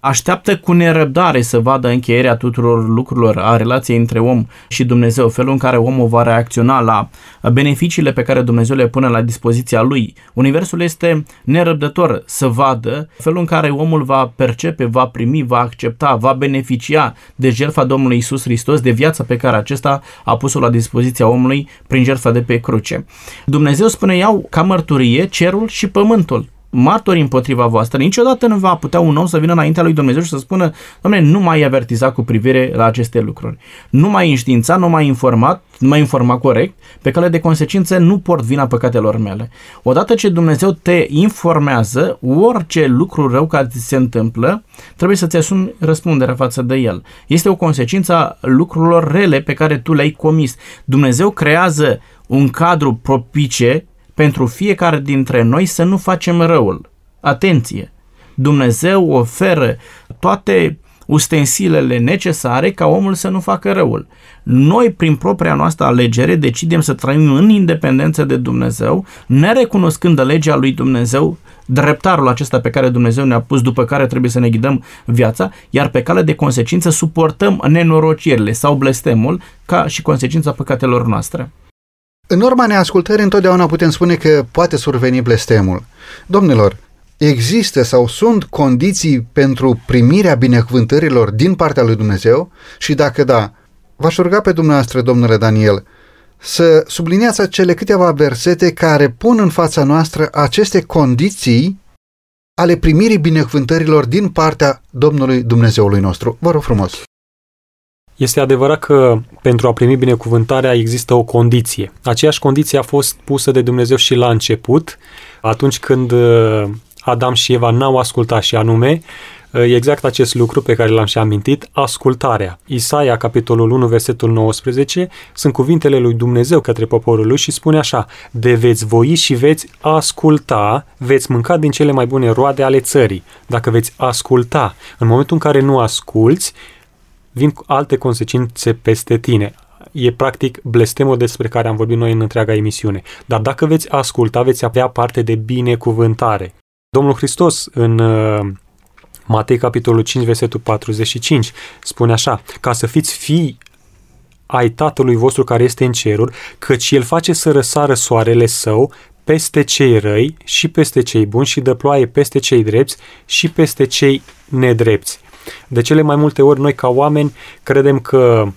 așteaptă cu nerăbdare să vadă încheierea tuturor lucrurilor a relației între om și Dumnezeu, felul în care omul va reacționa la beneficiile pe care Dumnezeu le pune la dispoziția lui. Universul este nerăbdător să vadă felul în care omul va percepe, va primi, va accepta, va beneficia de jertfa Domnului Isus Hristos, de viața pe care acesta a pus-o la dispoziția omului prin jertfa de pe cruce. Dumnezeu spune, iau ca mărturie cerul și pământul martori împotriva voastră, niciodată nu va putea un om să vină înaintea lui Dumnezeu și să spună, domnule, nu mai avertiza cu privire la aceste lucruri. Nu mai înștiința, nu mai informat, nu mai informa corect, pe cale de consecință nu port vina păcatelor mele. Odată ce Dumnezeu te informează, orice lucru rău care ți se întâmplă, trebuie să-ți asumi răspunderea față de el. Este o consecință a lucrurilor rele pe care tu le-ai comis. Dumnezeu creează un cadru propice pentru fiecare dintre noi să nu facem răul. Atenție! Dumnezeu oferă toate ustensilele necesare ca omul să nu facă răul. Noi, prin propria noastră alegere, decidem să trăim în independență de Dumnezeu, nerecunoscând legea lui Dumnezeu, dreptarul acesta pe care Dumnezeu ne-a pus, după care trebuie să ne ghidăm viața, iar pe cale de consecință suportăm nenorocirile sau blestemul ca și consecința păcatelor noastre. În urma neascultării întotdeauna putem spune că poate surveni blestemul. Domnilor, există sau sunt condiții pentru primirea binecuvântărilor din partea lui Dumnezeu? Și dacă da, v-aș ruga pe dumneavoastră, domnule Daniel, să subliniați acele câteva versete care pun în fața noastră aceste condiții ale primirii binecuvântărilor din partea Domnului Dumnezeului nostru. Vă rog frumos! Este adevărat că pentru a primi binecuvântarea există o condiție. Aceeași condiție a fost pusă de Dumnezeu și la început, atunci când uh, Adam și Eva n-au ascultat și anume uh, exact acest lucru pe care l-am și amintit, ascultarea. Isaia, capitolul 1, versetul 19, sunt cuvintele lui Dumnezeu către poporul lui și spune așa, de veți voi și veți asculta, veți mânca din cele mai bune roade ale țării. Dacă veți asculta, în momentul în care nu asculți, vin cu alte consecințe peste tine. E practic blestemul despre care am vorbit noi în întreaga emisiune. Dar dacă veți asculta, veți avea parte de binecuvântare. Domnul Hristos în uh, Matei capitolul 5, versetul 45 spune așa, ca să fiți fii ai Tatălui vostru care este în ceruri, căci El face să răsară soarele său peste cei răi și peste cei buni și dă ploaie peste cei drepți și peste cei nedrepți. De cele mai multe ori noi ca oameni credem că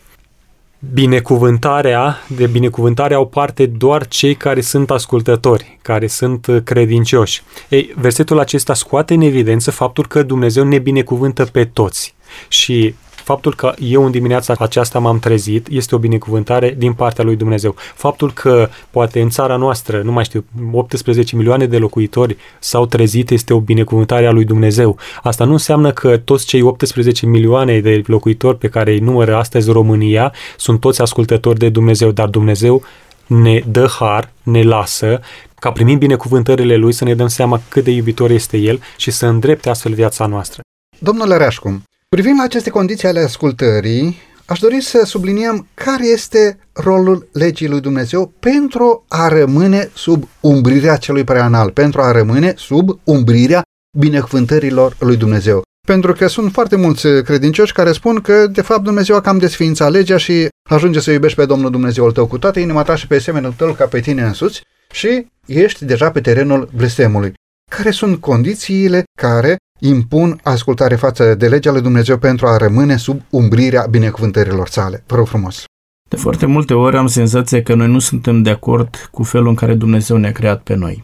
binecuvântarea, de binecuvântare au parte doar cei care sunt ascultători, care sunt uh, credincioși. Ei, versetul acesta scoate în evidență faptul că Dumnezeu ne binecuvântă pe toți. Și Faptul că eu în dimineața aceasta m-am trezit este o binecuvântare din partea lui Dumnezeu. Faptul că poate în țara noastră, nu mai știu, 18 milioane de locuitori s-au trezit este o binecuvântare a lui Dumnezeu. Asta nu înseamnă că toți cei 18 milioane de locuitori pe care îi numără astăzi România sunt toți ascultători de Dumnezeu, dar Dumnezeu ne dă har, ne lasă ca primim binecuvântările Lui să ne dăm seama cât de iubitor este El și să îndrepte astfel viața noastră. Domnule Reașcu, Privind la aceste condiții ale ascultării, aș dori să subliniem care este rolul legii lui Dumnezeu pentru a rămâne sub umbrirea celui preanal, pentru a rămâne sub umbrirea binecuvântărilor lui Dumnezeu. Pentru că sunt foarte mulți credincioși care spun că, de fapt, Dumnezeu a cam desființat legea și ajunge să iubești pe Domnul Dumnezeul tău cu toată inima ta și pe semenul tău ca pe tine însuți și ești deja pe terenul blestemului. Care sunt condițiile care impun ascultare față de legea lui Dumnezeu pentru a rămâne sub umbrirea binecuvântărilor sale. Vă rog frumos! De foarte multe ori am senzația că noi nu suntem de acord cu felul în care Dumnezeu ne-a creat pe noi.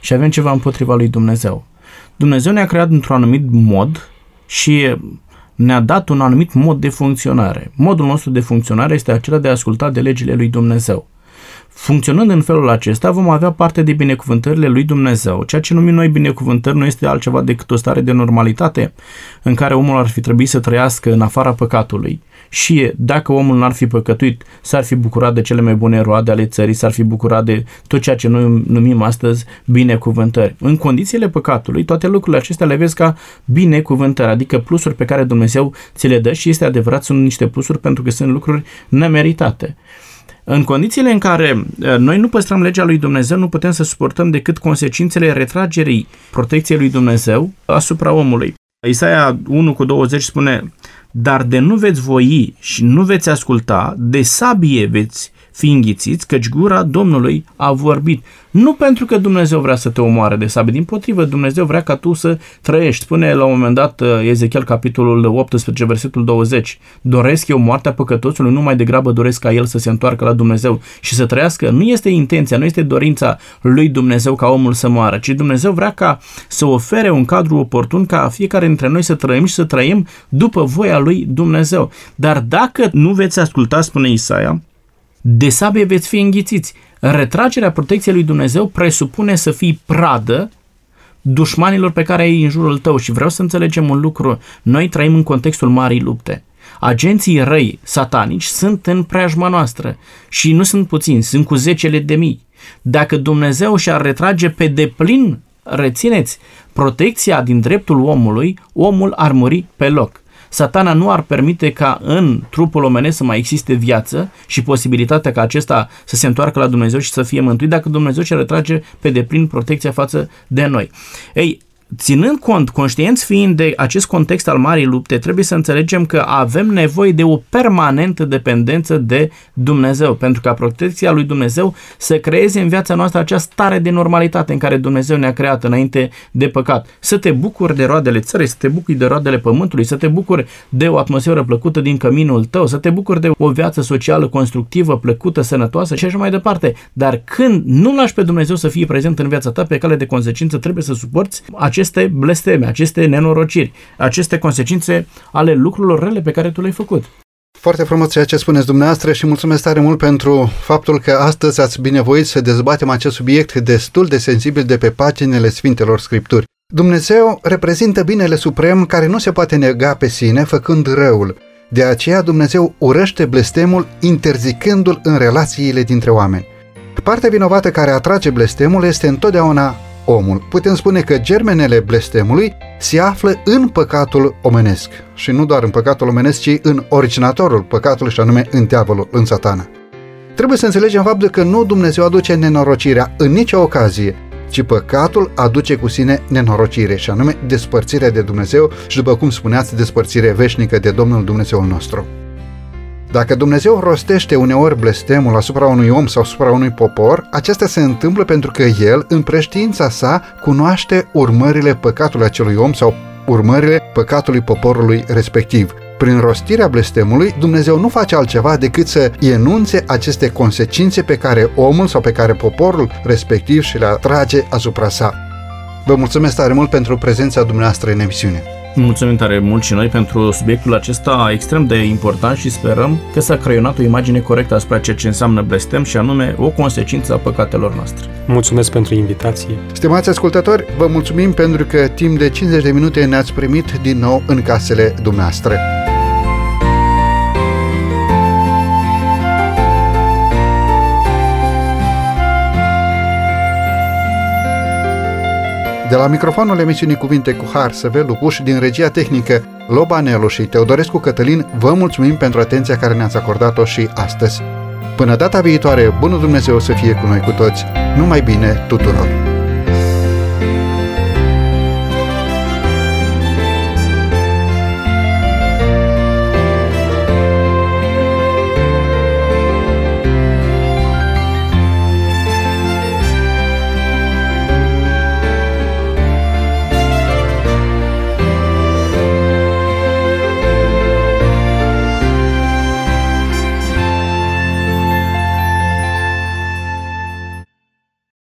Și avem ceva împotriva lui Dumnezeu. Dumnezeu ne-a creat într-un anumit mod și ne-a dat un anumit mod de funcționare. Modul nostru de funcționare este acela de a asculta de legile lui Dumnezeu. Funcționând în felul acesta, vom avea parte de binecuvântările lui Dumnezeu. Ceea ce numim noi binecuvântări nu este altceva decât o stare de normalitate în care omul ar fi trebuit să trăiască în afara păcatului. Și dacă omul n-ar fi păcătuit, s-ar fi bucurat de cele mai bune roade ale țării, s-ar fi bucurat de tot ceea ce noi numim astăzi binecuvântări. În condițiile păcatului, toate lucrurile acestea le vezi ca binecuvântări, adică plusuri pe care Dumnezeu ți le dă și este adevărat, sunt niște plusuri pentru că sunt lucruri nemeritate. În condițiile în care uh, noi nu păstrăm legea lui Dumnezeu, nu putem să suportăm decât consecințele retragerii protecției lui Dumnezeu asupra omului. Isaia 1 cu 20 spune, dar de nu veți voi și nu veți asculta, de sabie veți fi înghițiți, căci gura Domnului a vorbit. Nu pentru că Dumnezeu vrea să te omoare de sabie, din potrivă, Dumnezeu vrea ca tu să trăiești. Spune la un moment dat uh, Ezechiel, capitolul 18, versetul 20, doresc eu moartea păcătosului, nu mai degrabă doresc ca el să se întoarcă la Dumnezeu și să trăiască. Nu este intenția, nu este dorința lui Dumnezeu ca omul să moară, ci Dumnezeu vrea ca să ofere un cadru oportun ca fiecare dintre noi să trăim și să trăim după voia lui Dumnezeu. Dar dacă nu veți asculta, spune Isaia, de sabie veți fi înghițiți. Retragerea protecției lui Dumnezeu presupune să fii pradă dușmanilor pe care ai în jurul tău și vreau să înțelegem un lucru. Noi trăim în contextul marii lupte. Agenții răi satanici sunt în preajma noastră și nu sunt puțini, sunt cu zecele de mii. Dacă Dumnezeu și-ar retrage pe deplin, rețineți, protecția din dreptul omului, omul ar muri pe loc satana nu ar permite ca în trupul omenesc să mai existe viață și posibilitatea ca acesta să se întoarcă la Dumnezeu și să fie mântuit dacă Dumnezeu și retrage pe deplin protecția față de noi. Ei, ținând cont, conștienți fiind de acest context al marii lupte, trebuie să înțelegem că avem nevoie de o permanentă dependență de Dumnezeu, pentru ca protecția lui Dumnezeu să creeze în viața noastră acea stare de normalitate în care Dumnezeu ne-a creat înainte de păcat. Să te bucuri de roadele țării, să te bucuri de roadele pământului, să te bucuri de o atmosferă plăcută din căminul tău, să te bucuri de o viață socială constructivă, plăcută, sănătoasă și așa mai departe. Dar când nu lași pe Dumnezeu să fie prezent în viața ta, pe cale de consecință trebuie să suporți acest aceste blesteme, aceste nenorociri, aceste consecințe ale lucrurilor rele pe care tu le-ai făcut. Foarte frumos ceea ce spuneți dumneavoastră și mulțumesc tare mult pentru faptul că astăzi ați binevoit să dezbatem acest subiect destul de sensibil de pe paginile Sfintelor Scripturi. Dumnezeu reprezintă binele suprem care nu se poate nega pe sine făcând răul. De aceea Dumnezeu urăște blestemul interzicându-l în relațiile dintre oameni. Partea vinovată care atrage blestemul este întotdeauna omul. Putem spune că germenele blestemului se află în păcatul omenesc și nu doar în păcatul omenesc, ci în originatorul păcatului și anume în diavolul, în satana. Trebuie să înțelegem faptul că nu Dumnezeu aduce nenorocirea în nicio ocazie, ci păcatul aduce cu sine nenorocire și anume despărțirea de Dumnezeu și după cum spuneați, despărțire veșnică de Domnul Dumnezeul nostru. Dacă Dumnezeu rostește uneori blestemul asupra unui om sau asupra unui popor, acesta se întâmplă pentru că El, în preștiința sa, cunoaște urmările păcatului acelui om sau urmările păcatului poporului respectiv. Prin rostirea blestemului, Dumnezeu nu face altceva decât să enunțe aceste consecințe pe care omul sau pe care poporul respectiv și le atrage asupra sa. Vă mulțumesc tare mult pentru prezența dumneavoastră în emisiune. Mulțumim tare mult și noi pentru subiectul acesta extrem de important și sperăm că s-a creionat o imagine corectă asupra ceea ce înseamnă blestem și anume o consecință a păcatelor noastre. Mulțumesc pentru invitație. Stimați ascultători, vă mulțumim pentru că timp de 50 de minute ne-ați primit din nou în casele dumneavoastră. De la microfonul emisiunii Cuvinte cu Har, Săvel Lupuș, din regia tehnică Loba Nelu și Teodorescu Cătălin, vă mulțumim pentru atenția care ne-ați acordat-o și astăzi. Până data viitoare, bunul Dumnezeu să fie cu noi cu toți. Numai bine tuturor!